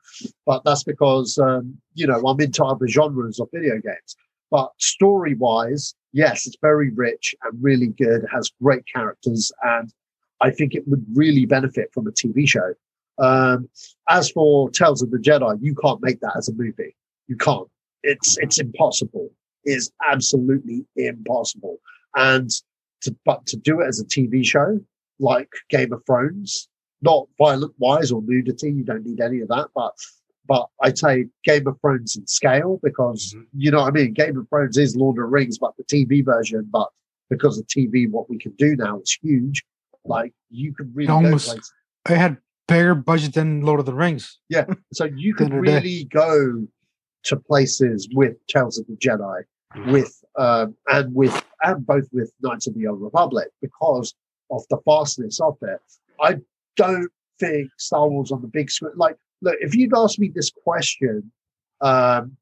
but that's because um, you know I'm into other genres of video games. But story wise, yes, it's very rich and really good. Has great characters, and I think it would really benefit from a TV show. Um, as for Tales of the Jedi, you can't make that as a movie. You can't. It's it's impossible. It's absolutely impossible. And to, but to do it as a TV show, like Game of Thrones, not violent wise or nudity, you don't need any of that. But but I'd say Game of Thrones in scale because Mhm. you know what I mean. Game of Thrones is Lord of the Rings, but the TV version. But because of TV, what we can do now is huge. Like you could really Almost. I had bigger budget than Lord of the Rings. Yeah, so you could really go to places with Tales of the Jedi, with um, and with and both with Knights of the Old Republic because of the fastness of it. I don't think Star Wars on the big screen. Like, look, if you'd asked me this question um,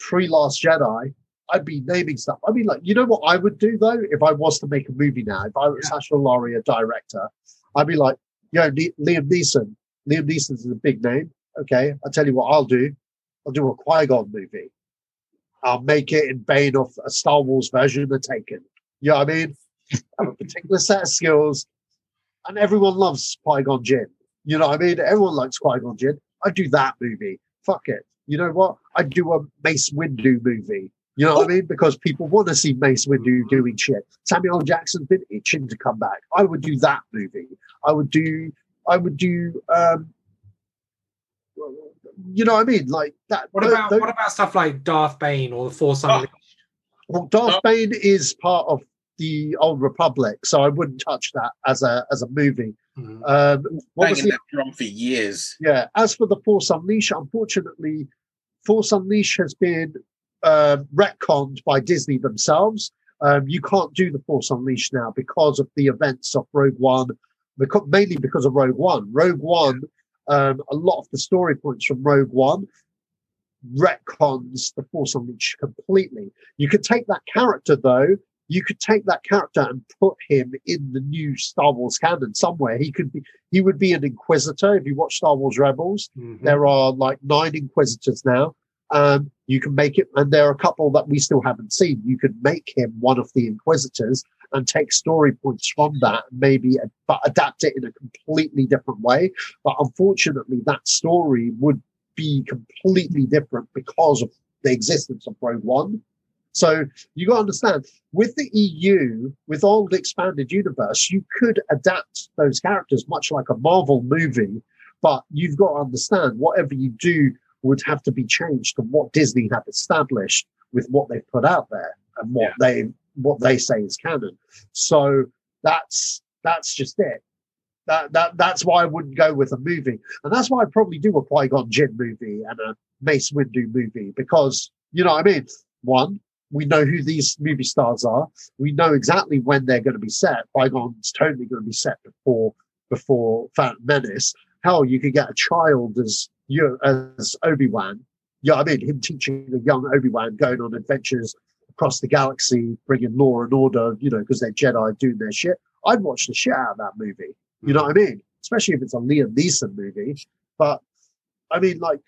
pre Last Jedi, I'd be naming stuff. I mean, like, you know what I would do though if I was to make a movie now? If I was Sacha Laurie, a director, I'd be like, yo, Ne- Liam Neeson. Liam Neeson's is a big name. Okay, I'll tell you what I'll do. I'll do a Qui Gon movie. I'll make it in Bane of a Star Wars version of Taken. You know what I mean? Have a particular set of skills, and everyone loves Qui Gon Jinn. You know what I mean? Everyone likes Qui Gon Jinn. I do that movie. Fuck it. You know what? I do a Mace Windu movie. You know what I mean? Because people want to see Mace Windu doing shit. Samuel L. Jackson's been itching to come back. I would do that movie. I would do. I would do. um You know what I mean? Like that. What tho- about tho- what about stuff like Darth Bane or the Force Oh, Unleashed? Well, Darth Bane is part of the Old Republic, so I wouldn't touch that as a as a movie. Mhm. Um, what was Banging the, that drum for years. yeah. As for the Force Unleashed, unfortunately, Force Unleashed has been um, retconned by Disney themselves. Um, you can't do the Force Unleashed now because of the events of Rogue One, because, mainly because of Rogue One. Rogue One, um, a lot of the story points from Rogue One retcons the Force Unleashed completely. You could take that character though. You could take that character and put him in the new Star Wars canon somewhere. He could be. He would be an Inquisitor if you watch Star Wars Rebels. Mhm. There are like nine Inquisitors now. Um, you can make it, and there are a couple that we still haven't seen. You could make him one of the Inquisitors and take story points from that, and maybe but adapt it in a completely different way. But unfortunately, that story would be completely different because of the existence of Rogue One. So you got to understand with the EU, with all the expanded universe, you could adapt those characters much like a Marvel movie, but you've got to understand whatever you do would have to be changed to what Disney have established with what they've put out there and what they what they say is canon. So that's that's just it. That that that's why I wouldn't go with a movie, and that's why I probably do a Qui Gon Jinn movie and a Mace Windu movie because you know what I mean. One, we know who these movie stars are. We know exactly when they're going to be set. Gon's totally going to be set before before Phantom Menace. Hell, you could get a child as you as Obi Wan. Yeah, I mean him teaching a young Obi Wan going on adventures across the galaxy, bringing law and order. You know, because they're Jedi doing their shit. I'd watch the shit out of that movie. You know what I mean? Especially if it's a Liam Neeson movie. But I mean, like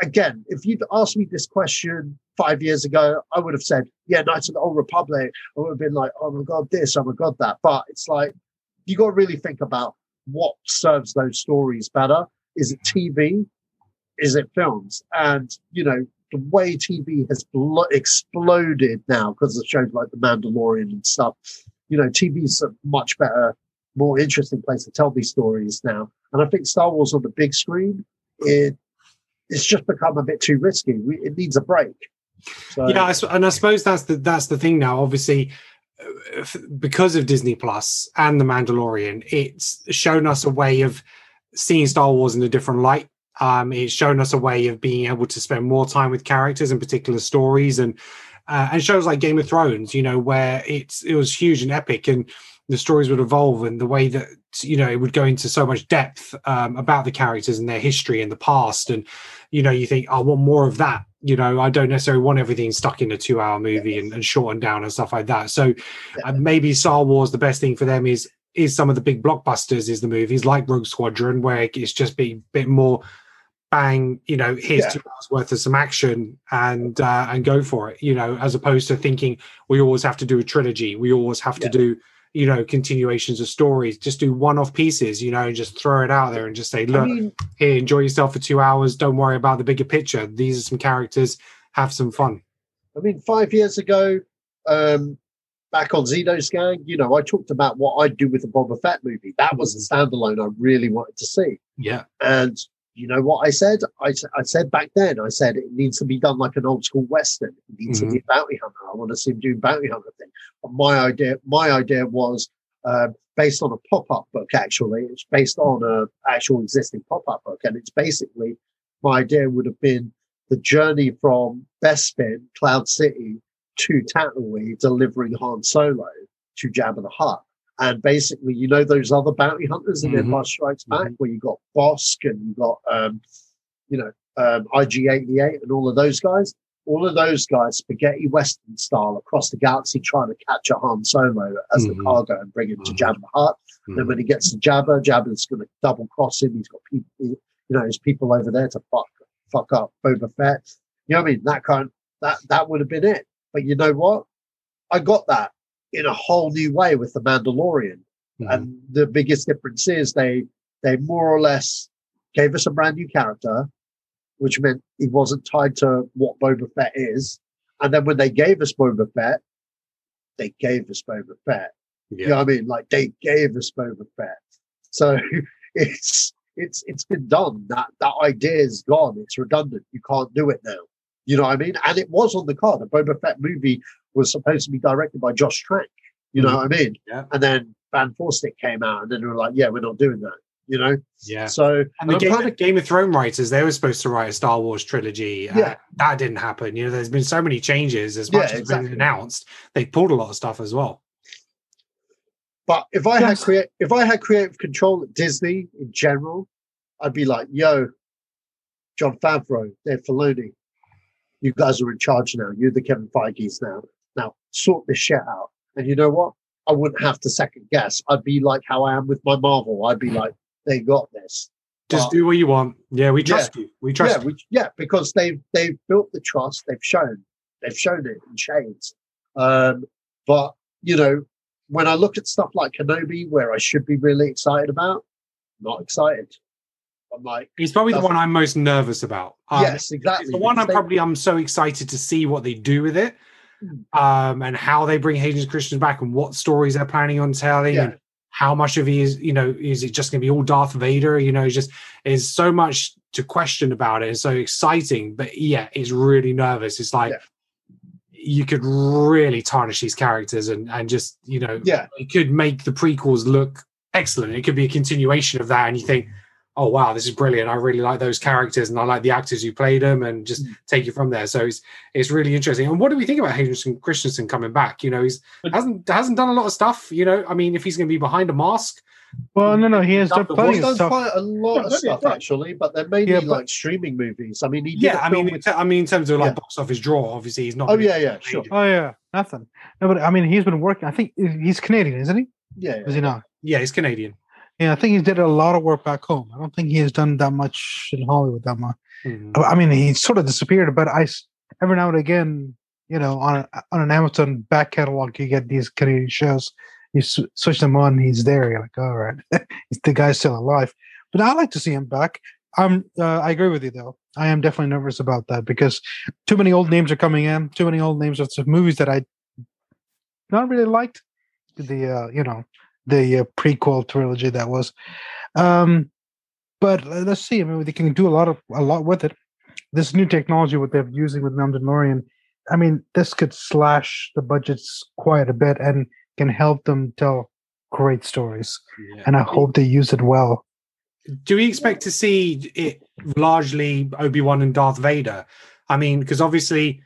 again, if you'd asked me this question five years ago, I would have said, yeah, Knights of the Old Republic. I would have been like, oh my God, this, oh my God, that. But it's like, you got to really think about what serves those stories better. Is it TV? Is it films? And, you know, the way TV has exploded now because of shows like The Mandalorian and stuff, you know, TV is a much better, more interesting place to tell these stories now. And I think Star Wars on the big screen, it it's just become a bit too risky. We, it needs a break. So, yeah, and I suppose that's the that's the thing now. Obviously, uh, because of Disney Plus and The Mandalorian, it's shown us a way of seeing Star Wars in a different light. Um, it's shown us a way of being able to spend more time with characters and particular stories, and uh, and shows like Game of Thrones, you know, where it's it was huge and epic, and the stories would evolve, and the way that you know it would go into so much depth um, about the characters and their history and the past, and you know, you think I want more of that. You know, I don't necessarily want everything stuck in a two-hour movie and, and shortened down and stuff like that. So uh, maybe Star Wars, the best thing for them is is some of the big blockbusters, is the movies like Rogue Squadron, where it's just be a bit more bang. You know, here's Yeah. two hours worth of some action and uh, and go for it. You know, as opposed to thinking we always have to do a trilogy, we always have to do you know continuations of stories. Just do one-off pieces, you know, and just throw it out there and just say, look, mean- here, enjoy yourself for two hours. Don't worry about the bigger picture. These are some characters. Have some fun. I mean, five years ago, um, back on Zeno's Gang, you know, I talked about what I'd do with the Boba Fett movie. That was a standalone I really wanted to see. Yeah. And you know what I said? I said back then, I said it needs to be done like an old school Western. It needs to be a bounty hunter. I want to see him doing bounty hunter thing. But my idea, my idea was uh, based on a pop-up book, actually. It's based on an actual existing pop-up book. And it's basically, my idea would have been the journey from Bespin, Cloud City, to Tatooine, delivering Han Solo to Jabba the Hutt. And basically, you know those other bounty hunters in Mhm. Empire Strikes Back, where you got Bossk and you got, um, you know, um, IG-88 and all of those guys. All of those guys, spaghetti western style, across the galaxy, trying to capture Han Solo as the Mhm. cargo and bring him to Jabba the Hutt. Then when he gets to Jabba, Jabba's going to double cross him. He's got people, you know, his people over there to fuck fuck up Boba Fett. You know what I mean? That kind that that would have been it. But you know what? I got that in a whole new way with the Mandalorian. Mm-hmm. And the biggest difference is they they more or less gave us a brand new character, which meant he wasn't tied to what Boba Fett is. And then when they gave us Boba Fett, they gave us Boba Fett. You know what I mean? Like they gave us Boba Fett. So it's it's it's been done. That that idea is gone. It's redundant. You can't do it now. You know what I mean? And it was on the card. The Boba Fett movie was supposed to be directed by Josh Trank. You know what I mean? Yeah. And then Fant4stic came out, and then they were like, "Yeah, we're not doing that." You know? Yeah. So And the I'm Game, kinda- Game of Thrones writers, they were supposed to write a Star Wars trilogy. Uh, Yeah. that didn't happen. You know, there's been so many changes. As Yeah, much as has exactly. been announced, they pulled a lot of stuff as well. But if I had create if I had creative control at Disney in general, I'd be like, yo, Jon Favreau, Dave Filoni, you guys are in charge now. You're the Kevin Feige's now. Now sort this shit out. And you know what? I wouldn't have to second guess. I'd be like how I am with my Marvel. I'd be like, they got this. Just But- do what you want. Yeah, we Yeah. trust you. We trust yeah, you. we, yeah, because they've they've built the trust. They've shown they've shown it in shades. Um, but you know, when I look at stuff like Kenobi, where I should be really excited about, not excited. I'm like, He's probably the one I'm most nervous about. Um, yes, exactly. The one I'm probably I'm so excited to see what they do with it. Um, and how they bring Hayden Christensen back and what stories they're planning on telling Yeah. and how much of he is, you know, is it just going to be all Darth Vader? You know, it's just is so much to question about it. It's so exciting, but yeah, it's really nervous. It's like you could really tarnish these characters and and just you know, Yeah. it could make the prequels look excellent. It could be a continuation of that, and you think, oh wow, this is brilliant. I really like those characters, and I like the actors who played them, and just take it from there. So it's it's really interesting. And what do we think about Hayden Christensen coming back? You know, he's hasn't hasn't done a lot of stuff. You know, I mean, if he's going to be behind a mask, Well, no, no, he has done plenty He's done stuff. quite a lot Yeah, of stuff yeah. actually, but they're mainly Yeah, but- like streaming movies. I mean, he did yeah, a I film mean, with- I mean, in terms of like Yeah. box office draw, obviously he's not. oh gonna yeah, be yeah, sure. Oh yeah, nothing. No, but I mean, he's been working. I think he's Canadian, isn't he? yeah. Is he not? Yeah, he's Canadian. Yeah, I think he did a lot of work back home. I don't think he has done that much in Hollywood that much. Mhm. I mean, he sort of disappeared, but I every now and again, you know, on a, on an Amazon back catalog, you get these Canadian shows. You switch them on, he's there. You're like, all right, the guy's still alive. But I like to see him back. I'm. Uh, I agree with you though. I am definitely nervous about that because too many old names are coming in. Too many old names of movies that I not really liked. The uh, you know the uh, prequel trilogy that was. Um, but let's see. I mean, they can do a lot of a lot with it. This new technology, what they're using with Mandalorian, I mean, this could slash the budgets quite a bit and can help them tell great stories. Yeah. And I hope they use it well. Do we expect to see it largely Obi Wan and Darth Vader? I mean, because obviously,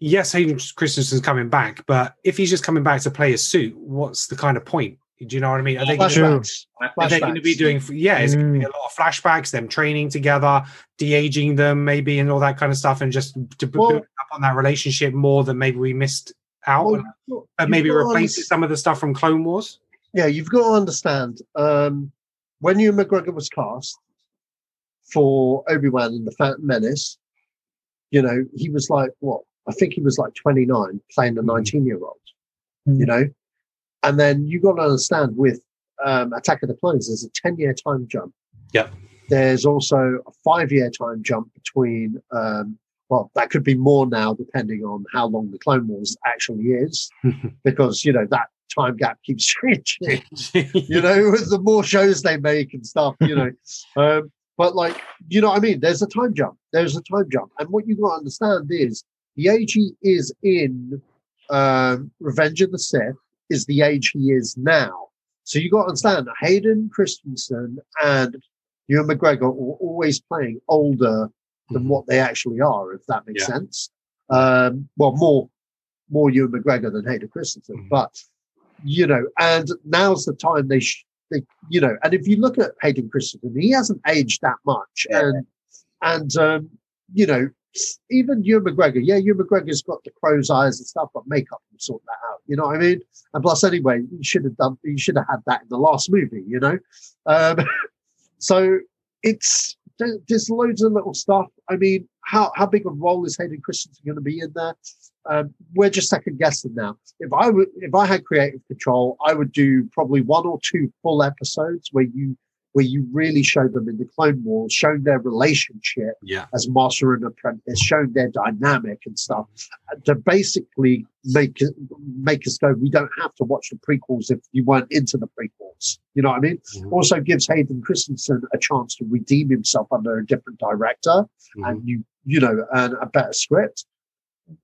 yes, Hayden Christensen's coming back, but if he's just coming back to play a suit, what's the kind of point? Do you know what I mean? Are they going to Flashbacks. Are going to be doing? Yeah, it's going to be Mm. a lot of flashbacks, them training together, de aging them, maybe, and all that kind of stuff, and just to Well- build up on that relationship more than maybe we missed out, Well, on, you've but got maybe replace some of the stuff from Clone Wars. yeah, you've got to understand um, when Ewan McGregor was cast for Obi Wan in the Phantom Menace, you know, he was like what? I think he was like 29 playing a Mhm. 19 year old, you know? And then you've got to understand with um, Attack of the Clones, there's a 10 year time jump. Yeah. There's also a five year time jump between, um, well, that could be more now depending on how long the Clone Wars actually is, because, you know, that time gap keeps changing you know, with the more shows they make and stuff, you know. um, but like, you know what I mean? There's a time jump. There's a time jump. And what you've got to understand is the age is in um, Revenge of the Sith is the age he is now. So you got to understand Hayden Christensen and Ewan McGregor are always playing older than what they actually are, if that makes Yeah. sense. Um, well, more more Ewan McGregor than Hayden Christensen, Mhm. but you know, and now's the time they, sh- they, you know, and if you look at Hayden Christensen, he hasn't aged that much, and and um, you know, even Ewan McGregor, yeah, Ewan McGregor's got the crow's eyes and stuff, but makeup will sort that out. You know what I mean? And plus, anyway, you should have done, you should have had that in the last movie. You know, um, so it's there- there's loads of little stuff. I mean, how how big a role is Hayden Christensen going to be in there? Um, we're just second guessing now. If I if I had creative control, I would do probably one or two full episodes where you where you really show them in the Clone Wars, showing their relationship yeah. as master and apprentice, showing their dynamic and stuff, uh, to basically make make us go. We don't have to watch the prequels if you weren't into the prequels. You know what I mean? Mhm. Also gives Hayden Christensen a chance to redeem himself under a different director Mhm. and you you know and a better script.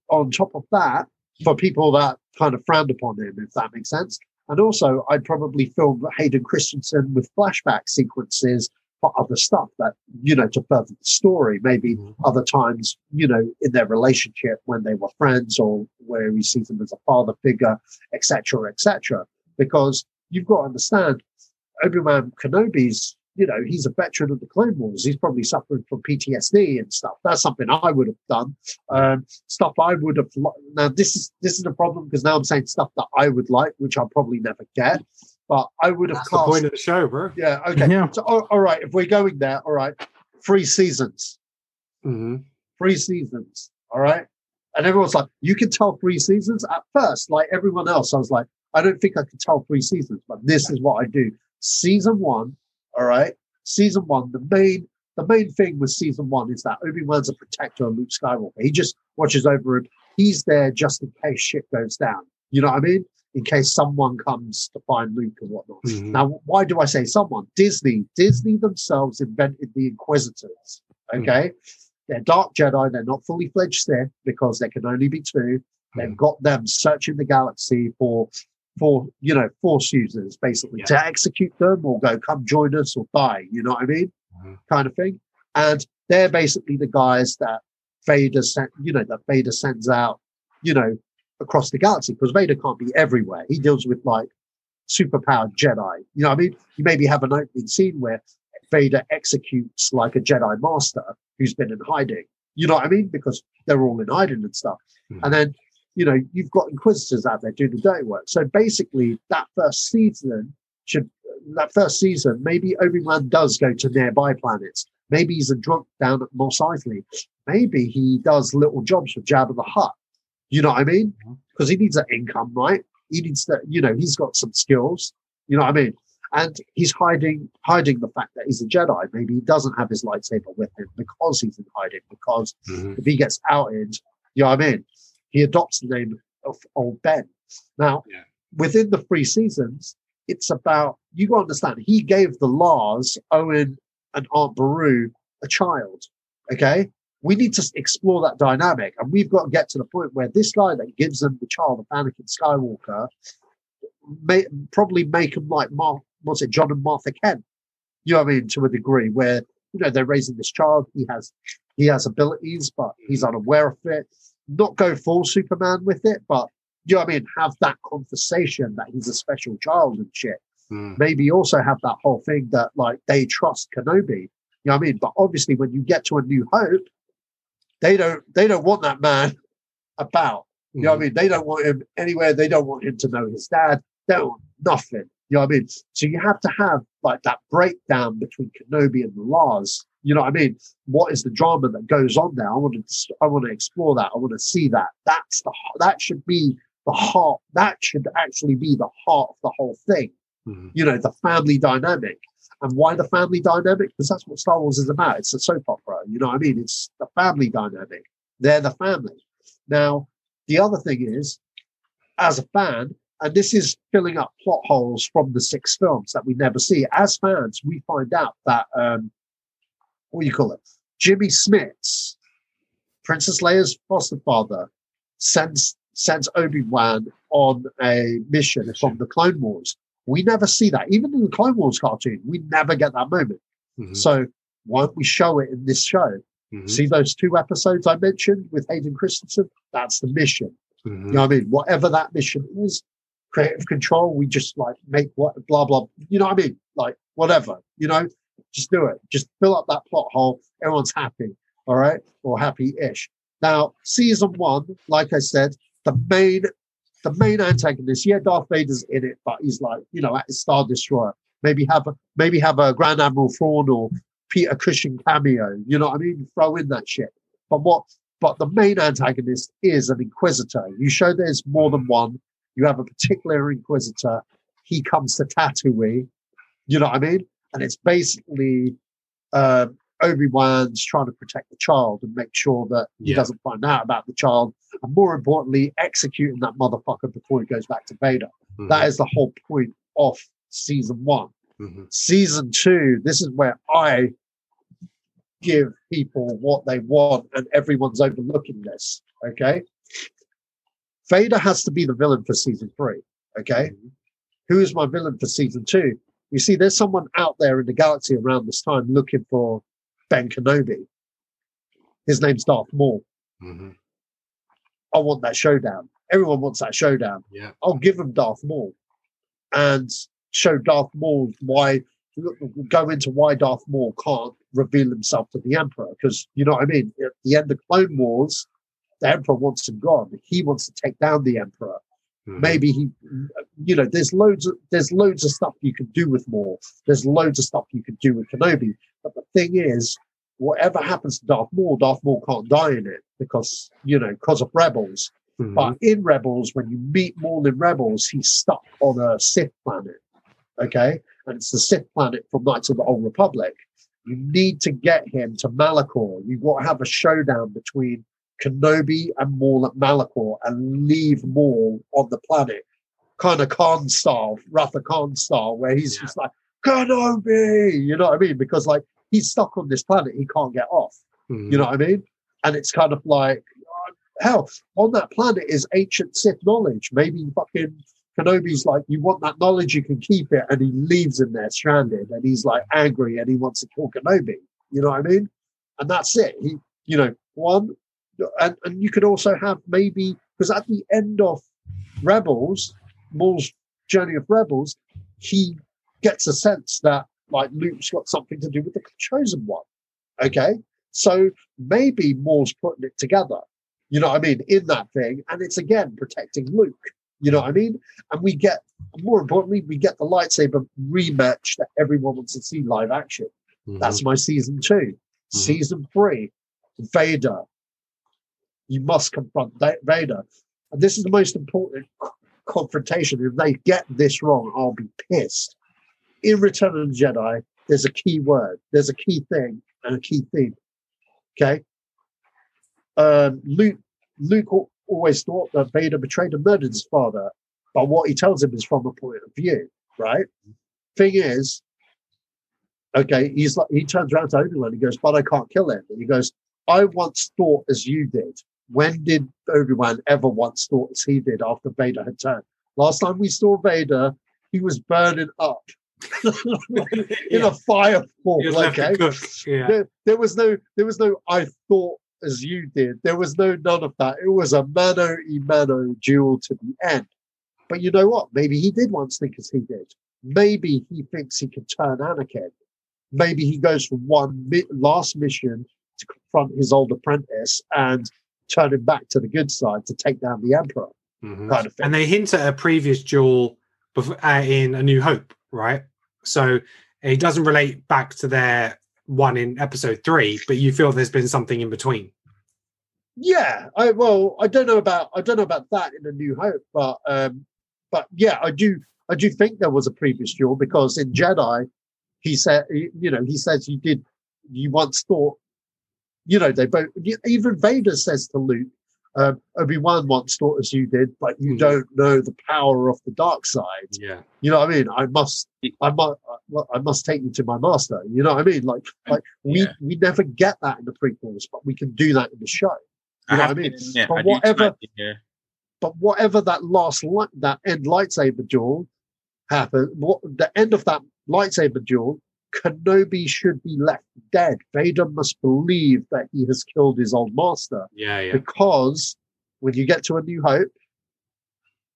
On top of that, for people that kind of frowned upon him, if that makes sense. And also, I'd probably film Hayden Christensen with flashback sequences for other stuff that you know to further the story. Maybe Mhm. other times, you know, in their relationship when they were friends, or where he sees them as a father figure, etc., etc. Because you've got to understand, Obi Wan Kenobi's, you know, he's a veteran of the Clone Wars. He's probably suffering from PTSD and stuff. That's something I would have done. Um, stuff I would have. li- Now this is this is a problem because now I'm saying stuff that I would like, which I'll probably never get. But I would have That's the point of the show, bro. yeah. Okay. Yeah. So all- all right. If we're going there, all right. Three seasons hmm three seasons. All right. And everyone's like, you can tell three seasons at first, like everyone else. I was like, I don't think I can tell three seasons, but this is what I do. Season one. All right. Season one. The main, the main thing with season one is that Obi-Wan's a protector of Luke Skywalker. He just watches over him. he's there just in case shit goes down. You know what I mean? In case someone comes to find Luke and whatnot. Mhm. Now, why do I say someone? Disney, Disney themselves invented the Inquisitors. Okay, they're Dark Jedi. They're not fully fledged Sith because there can only be two. They've got them searching the galaxy for, for you know, Force users basically Yeah. to execute them or go come join us or die. You know what I mean? Mhm. Kind of thing. And they're basically the guys that Vader sent. You know, that Vader sends out. You know, across the galaxy because Vader can't be everywhere. He deals with like superpowered Jedi. You know what I mean? You maybe have an opening scene where Vader executes like a Jedi master who's been in hiding. You know what I mean? Because they're all in hiding and stuff. Mhm. And then, you know, you've got Inquisitors out there doing the dirty work. So basically, that first season should, that first season, maybe Obi Wan does go to nearby planets. Maybe he's a drunk down at Mos Eisley. Maybe he does little jobs for Jabba the Hutt. You know what I mean? Because he needs an income, right? He needs to, you know, he's got some skills. You know what I mean? And he's hiding hiding the fact that he's a Jedi. Maybe he doesn't have his lightsaber with him because he's in hiding. Because Mhm. if he gets outed, you know what I mean? He adopts the name of old Ben. Now, Yeah. within the three seasons, it's about you got to understand. He gave the Lars, Owen, and Aunt Beru a child. Okay, we need to explore that dynamic, and we've got to get to the point where this guy that gives them the child of Anakin Skywalker may probably make them like Mar- what's it, John and Martha Kent. You know what I mean? To a degree, where you know they're raising this child. He has he has abilities, but he's unaware of it. Not go full Superman with it, but you know what I mean? Have that conversation that he's a special child and shit. Mm. Maybe also have that whole thing that like they trust Kenobi. You know what I mean? But obviously when you get to a new hope, they don't they don't want that man about. You know what I mean? They don't want him anywhere. They don't want him to know his dad. They don't want nothing. You know what I mean? So you have to have like that breakdown between Kenobi and the Lars. You know what I mean? What is the drama that goes on there? I want to I want to explore that. I want to see that. That's the that should be the heart. That should actually be the heart of the whole thing. Mhm. You know, the family dynamic. And why the family dynamic? Because that's what Star Wars is about. It's a soap opera. You know what I mean? It's the family dynamic. They're the family. Now, the other thing is, as a fan, and this is filling up plot holes from the six films that we never see. As fans, we find out that um, what do you call it? Jimmy Smits, Princess Leia's foster father, sends sends Obi Wan on a mission from the Clone Wars. We never see that, even in the Clone Wars cartoon. We never get that moment. Mhm. So why don't we show it in this show? Mhm. See those two episodes I mentioned with Hayden Christensen? That's the mission. Mhm. You know what I mean? Whatever that mission is, creative control, we just like make what blah blah. You know what I mean? Like whatever, you know, just do it. Just fill up that plot hole. Everyone's happy, all right, or happy-ish. Now, season one, like I said, the main the main antagonist, yeah, Darth Vader's in it, but he's like, you know, at his Star Destroyer. Maybe have a maybe have a Grand Admiral Thrawn or Peter Cushing cameo. You know what I mean? Throw in that shit. But what? But the main antagonist is an Inquisitor. You show there's more than one. You have a particular Inquisitor. He comes to Tatooine. You know what I mean? And it's basically um, Obi Wan's trying to protect the child and make sure that he Yeah. doesn't find out about the child, and more importantly, executing that motherfucker before he goes back to Vader. Mhm. That is the whole point of season one. Mhm. Season two, this is where I give people what they want, and everyone's overlooking this. Okay. Vader has to be the villain for season three. Okay. Who is my villain for season two? You see, there's someone out there in the galaxy around this time looking for Ben Kenobi. His name's Darth Maul. Mhm. I want that showdown. Everyone wants that showdown. Yeah. I'll give them Darth Maul and show Darth Maul why go into why Darth Maul can't reveal himself to the Emperor because you know what I mean. At the end of Clone Wars, the Emperor wants him gone. He wants to take down the Emperor. Mhm. Maybe he, you know, there's loads of there's loads of stuff you can do with Maul. There's loads of stuff you can do with Kenobi. But the thing is, whatever happens to Darth Maul, Darth Maul can't die in it because you know because of Rebels. Mhm. But in Rebels, when you meet Maul in Rebels, he's stuck on a Sith planet. Okay? And it's the Sith planet from Knights of the Old Republic. You need to get him to Malachor. You've got to have a showdown between Kenobi and Maul at Malachor and leave Maul on the planet, kind of Khan style, Wrath of Khan style, where he's just like Kenobi, you know what I mean? Because like he's stuck on this planet, he can't get off. Mhm. You know what I mean? And it's kind of like, hell, on that planet is ancient Sith knowledge. Maybe fucking Kenobi's like, you want that knowledge, you can keep it. And he leaves him there stranded and he's like angry and he wants to kill Kenobi. You know what I mean? And that's it. He, you know, one, and, and you could also have maybe, because at the end of Rebels, Maul's Journey of Rebels, he gets a sense that like Luke's got something to do with the chosen one. Okay. So maybe Maul's putting it together, you know what I mean, in that thing. And it's again protecting Luke, you know what I mean? And we get, more importantly, we get the lightsaber rematch that everyone wants to see live action. Mhm. That's my season 2 Season three, Vader. You must confront Vader. And this is the most important confrontation. If they get this wrong, I'll be pissed. In Return of the Jedi, there's a key word, there's a key thing, and a key theme. Okay. Um, Luke, Luke always thought that Vader betrayed and murdered his father, but what he tells him is from a point of view, right? Thing is, okay, he's like he turns around to Obi-Wan, he goes, But I can't kill him. And he goes, I once thought as you did. When did Obi-Wan ever once thought as he did after Vader had turned? Last time we saw Vader, he was burning up in Yeah. a fire pool. He was left to Okay. Yeah. There, there was no there was no I thought as you did. There was no none of that. It was a mano e mano duel to the end. But you know what? Maybe he did once think as he did. Maybe he thinks he can turn Anakin. Maybe he goes from one mi- last mission to confront his old apprentice and turn him back to the good side to take down the Emperor. Mhm. Kind of thing. And they hint at a previous duel bef- uh, in A New Hope, right? So it doesn't relate back to their one in episode three, but you feel there's been something in between. Yeah, I well, I don't know about I don't know about that in a New Hope, but um, but yeah, I do I do think there was a previous duel because in Jedi, he said you know he says you did you once thought you know they both even Vader says to Luke, um, Obi Wan once thought as you did, but you Mhm. don't know the power of the dark side. Yeah. You know what I mean? I must, I must, I must take you to my master. You know what I mean? Like, like we Yeah. we never get that in the prequels, but we can do that in the show. You know what I mean? been- yeah, But I whatever-. But whatever that last light, that end lightsaber duel happened, what the end of that lightsaber duel, Kenobi should be left dead. Vader must believe that he has killed his old master Yeah, yeah. because when you get to a new hope,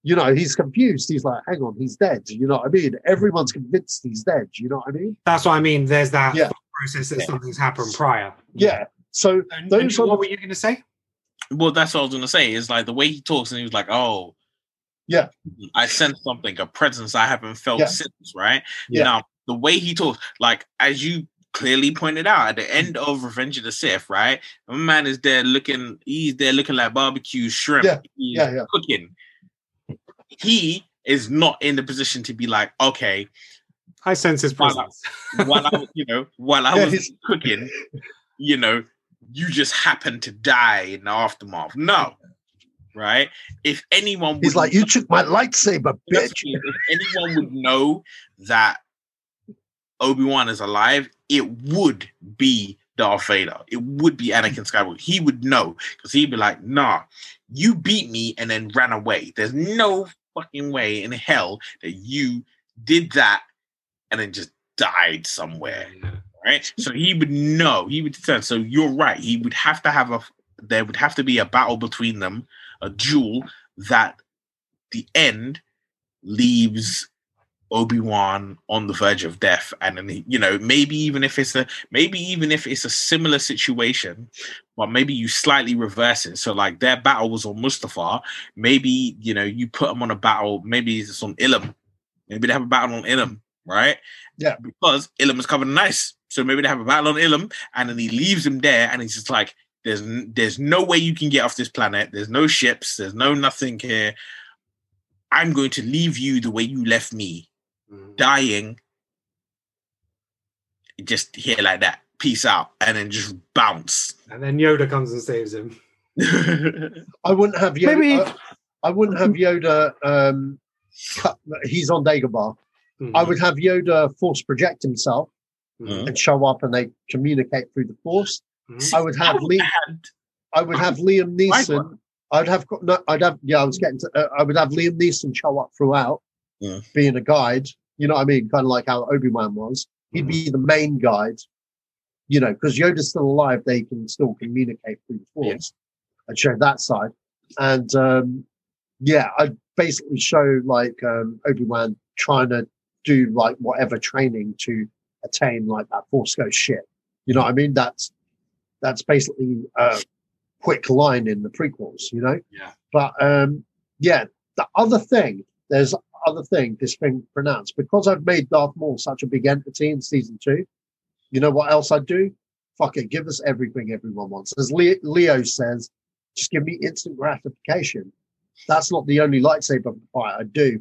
you know, he's confused. He's like, hang on, he's dead. You know what I mean? Everyone's convinced he's dead. You know what I mean? That's what I mean. There's that Yeah. process that Yeah. something's happened prior. Yeah. So And, those and are what the- were you going to say? Well, that's what I was gonna say. Is like the way he talks, and he was like, "Oh, Yeah. I sense something, a presence I haven't felt Yeah. since." Right Yeah. now, the way he talks, like as you clearly pointed out at the end of Revenge of the Sith, right? The man is there looking, he's there looking like barbecue shrimp. Yeah. He's Yeah, yeah. cooking. He is not in the position to be like, okay, I sense his While I- presence. while I, was- you know, while I Yeah, was he's- cooking, you know, you just happened to die in the aftermath. No, right? If anyone, he's would like, you took my lightsaber, bitch. what I mean. If anyone would know that Obi Wan is alive, it would be Darth Vader. It would be Anakin Skywalker. He would know because he'd be like, "Nah, you beat me and then ran away. There's no fucking way in hell that you did that and then just died somewhere." Right? So he would know. He would turn. So you're right. He would have to have a. There would have to be a battle between them, a duel that the end leaves Obi-Wan on the verge of death and then he- you know maybe even if it's a maybe even if it's a similar situation but maybe you slightly reverse it. So like their battle was on Mustafar. Maybe you know you put them on a battle maybe it's on Ilum. Maybe they have a battle on Ilum right? Yeah. because Ilum is covered in ice. So maybe they have a battle on Ilum and then he leaves him there and he's just like there's there's no way you can get off this planet. There's no ships. There's no nothing here. I'm going to leave you the way you left me, dying, just here like that. Peace out, and then just bounce. And then Yoda comes and saves him. I wouldn't have Yoda. Maybe- uh, I wouldn't have Yoda. Um, cut, he's on Dagobah. Hmm. I would have Yoda force project himself Mhm. and show up, and they communicate through the force. Mhm. I would have Lee. I would have Liam Neeson. I'd have no, I'd have yeah. I was getting to. Uh, I would have Liam Neeson show up throughout, Yeah. being a guide. You know what I mean? Kind of like how Obi Wan was. He'd be the main guide. You know, because Yoda's still alive, they can still communicate through the force. I'd show that side, and um, yeah, I'd basically show like um, Obi Wan trying to do like whatever training to attain like that force ghost shit. You know what I mean? That's that's basically a quick line in the prequels, you know? Yeah. But um yeah, the other thing, there's other thing this thing pronounced because I've made Darth Maul such a big entity in season two. You know what else I'd do? Fuck it, give us everything everyone wants. As Leo, says, just give me instant gratification. That's not the only lightsaber fight I do.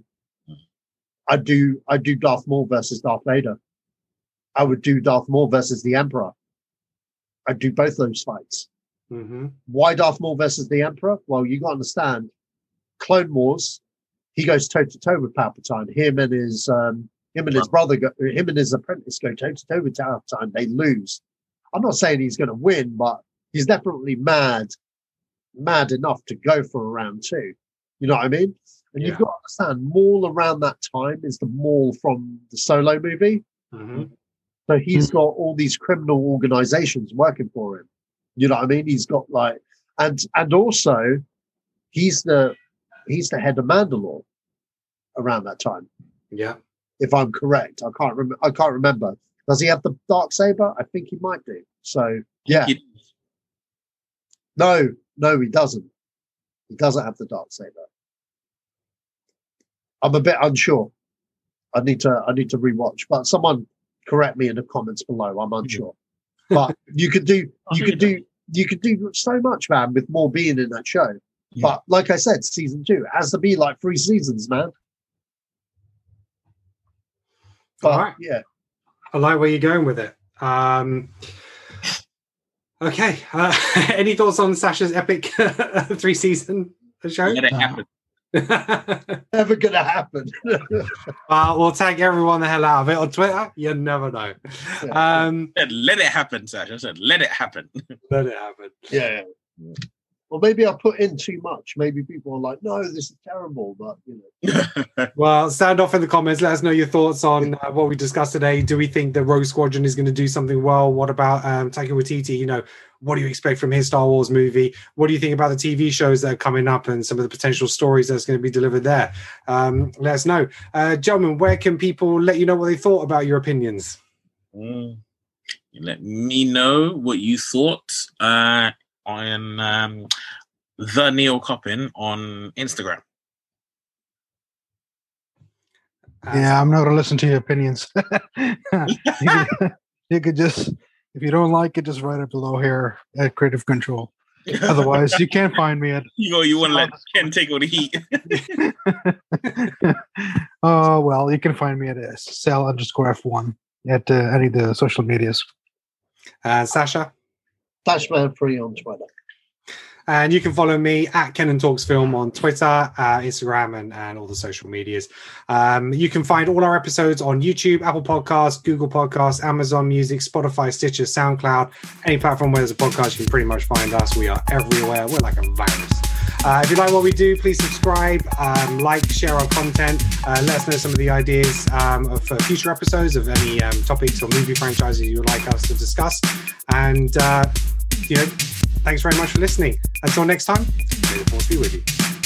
I do I do Darth Maul versus Darth Vader. I would do Darth Maul versus the Emperor. I'd do both those fights. Mhm. Why Darth Maul versus the Emperor? Well, you got to understand, Clone Wars, he goes toe to toe with Palpatine. Him and his um, him and his brother, go, him and his apprentice go toe to toe with Palpatine. They lose. I'm not saying he's going to win, but he's definitely mad, mad enough to go for a round two. You know what I mean? And you've got to understand, Maul around that time is the Maul from the Solo movie. Mhm. So he's got all these criminal organizations working for him. You know what I mean? He's got like, and and also, he's the he's the head of Mandalore around that time. Yeah. If I'm correct, I can't remember. I can't remember. Does he have the dark saber? I think he might do. So yeah, He- no, no, he doesn't. He doesn't have the dark saber. I'm a bit unsure. I need to I need to rewatch, but someone correct me in the comments below. I'm unsure. But you could do you could do you could do so much, man, with Maul being in that show. But like I said, season two it has to be like three seasons, man. But All right. yeah, I like where you're going with it. Um, okay. Uh, any thoughts on Sasha's epic three season show? Let it happen. never gonna happen. uh, we'll tag everyone the hell out of it on Twitter. You never know. Um, let it happen, Sasha. I said, let it happen. let it happen. yeah. Well, maybe I put in too much. Maybe people are like, "No, this is terrible," but you know. Well, sound off in the comments. Let us know your thoughts on uh, what we discussed today. Do we think the Rogue Squadron is going to do something well? What about um, Taika Waititi? You know, what do you expect from his Star Wars movie? What do you think about the TV shows that are coming up and some of the potential stories that's going to be delivered there? Um, let us know, uh, gentlemen. Where can people let you know what they thought about your opinions? Mm. Let me know what you thought uh, on um, the Neil Coppin on Instagram. Yeah, I'm not gonna listen to your opinions. you, could, you could just, if you don't like it, just write it below here at Creative Control. Otherwise, you can't find me at. You know, you want to let Ken take all the heat. Oh well, you can find me at uh, cell underscore f1 at uh, any of the social medias. Uh, Sasha. Flashman free on Twitter. And you can follow me at Ken and Talks Film on Twitter, uh, Instagram, and, and all the social medias. Um, you can find all our episodes on YouTube, Apple Podcasts, Google Podcasts, Amazon Music, Spotify, Stitcher, SoundCloud, any platform where there's a podcast, you can pretty much find us. We are everywhere. We're like a virus. Uh, if you like what we do, please subscribe, um, like, share our content. Uh, let us know some of the ideas um, uh, future episodes of any um, topics or movie franchises you would like us to discuss. And, uh, you know, thanks very much for listening. Until next time, may the force be with you.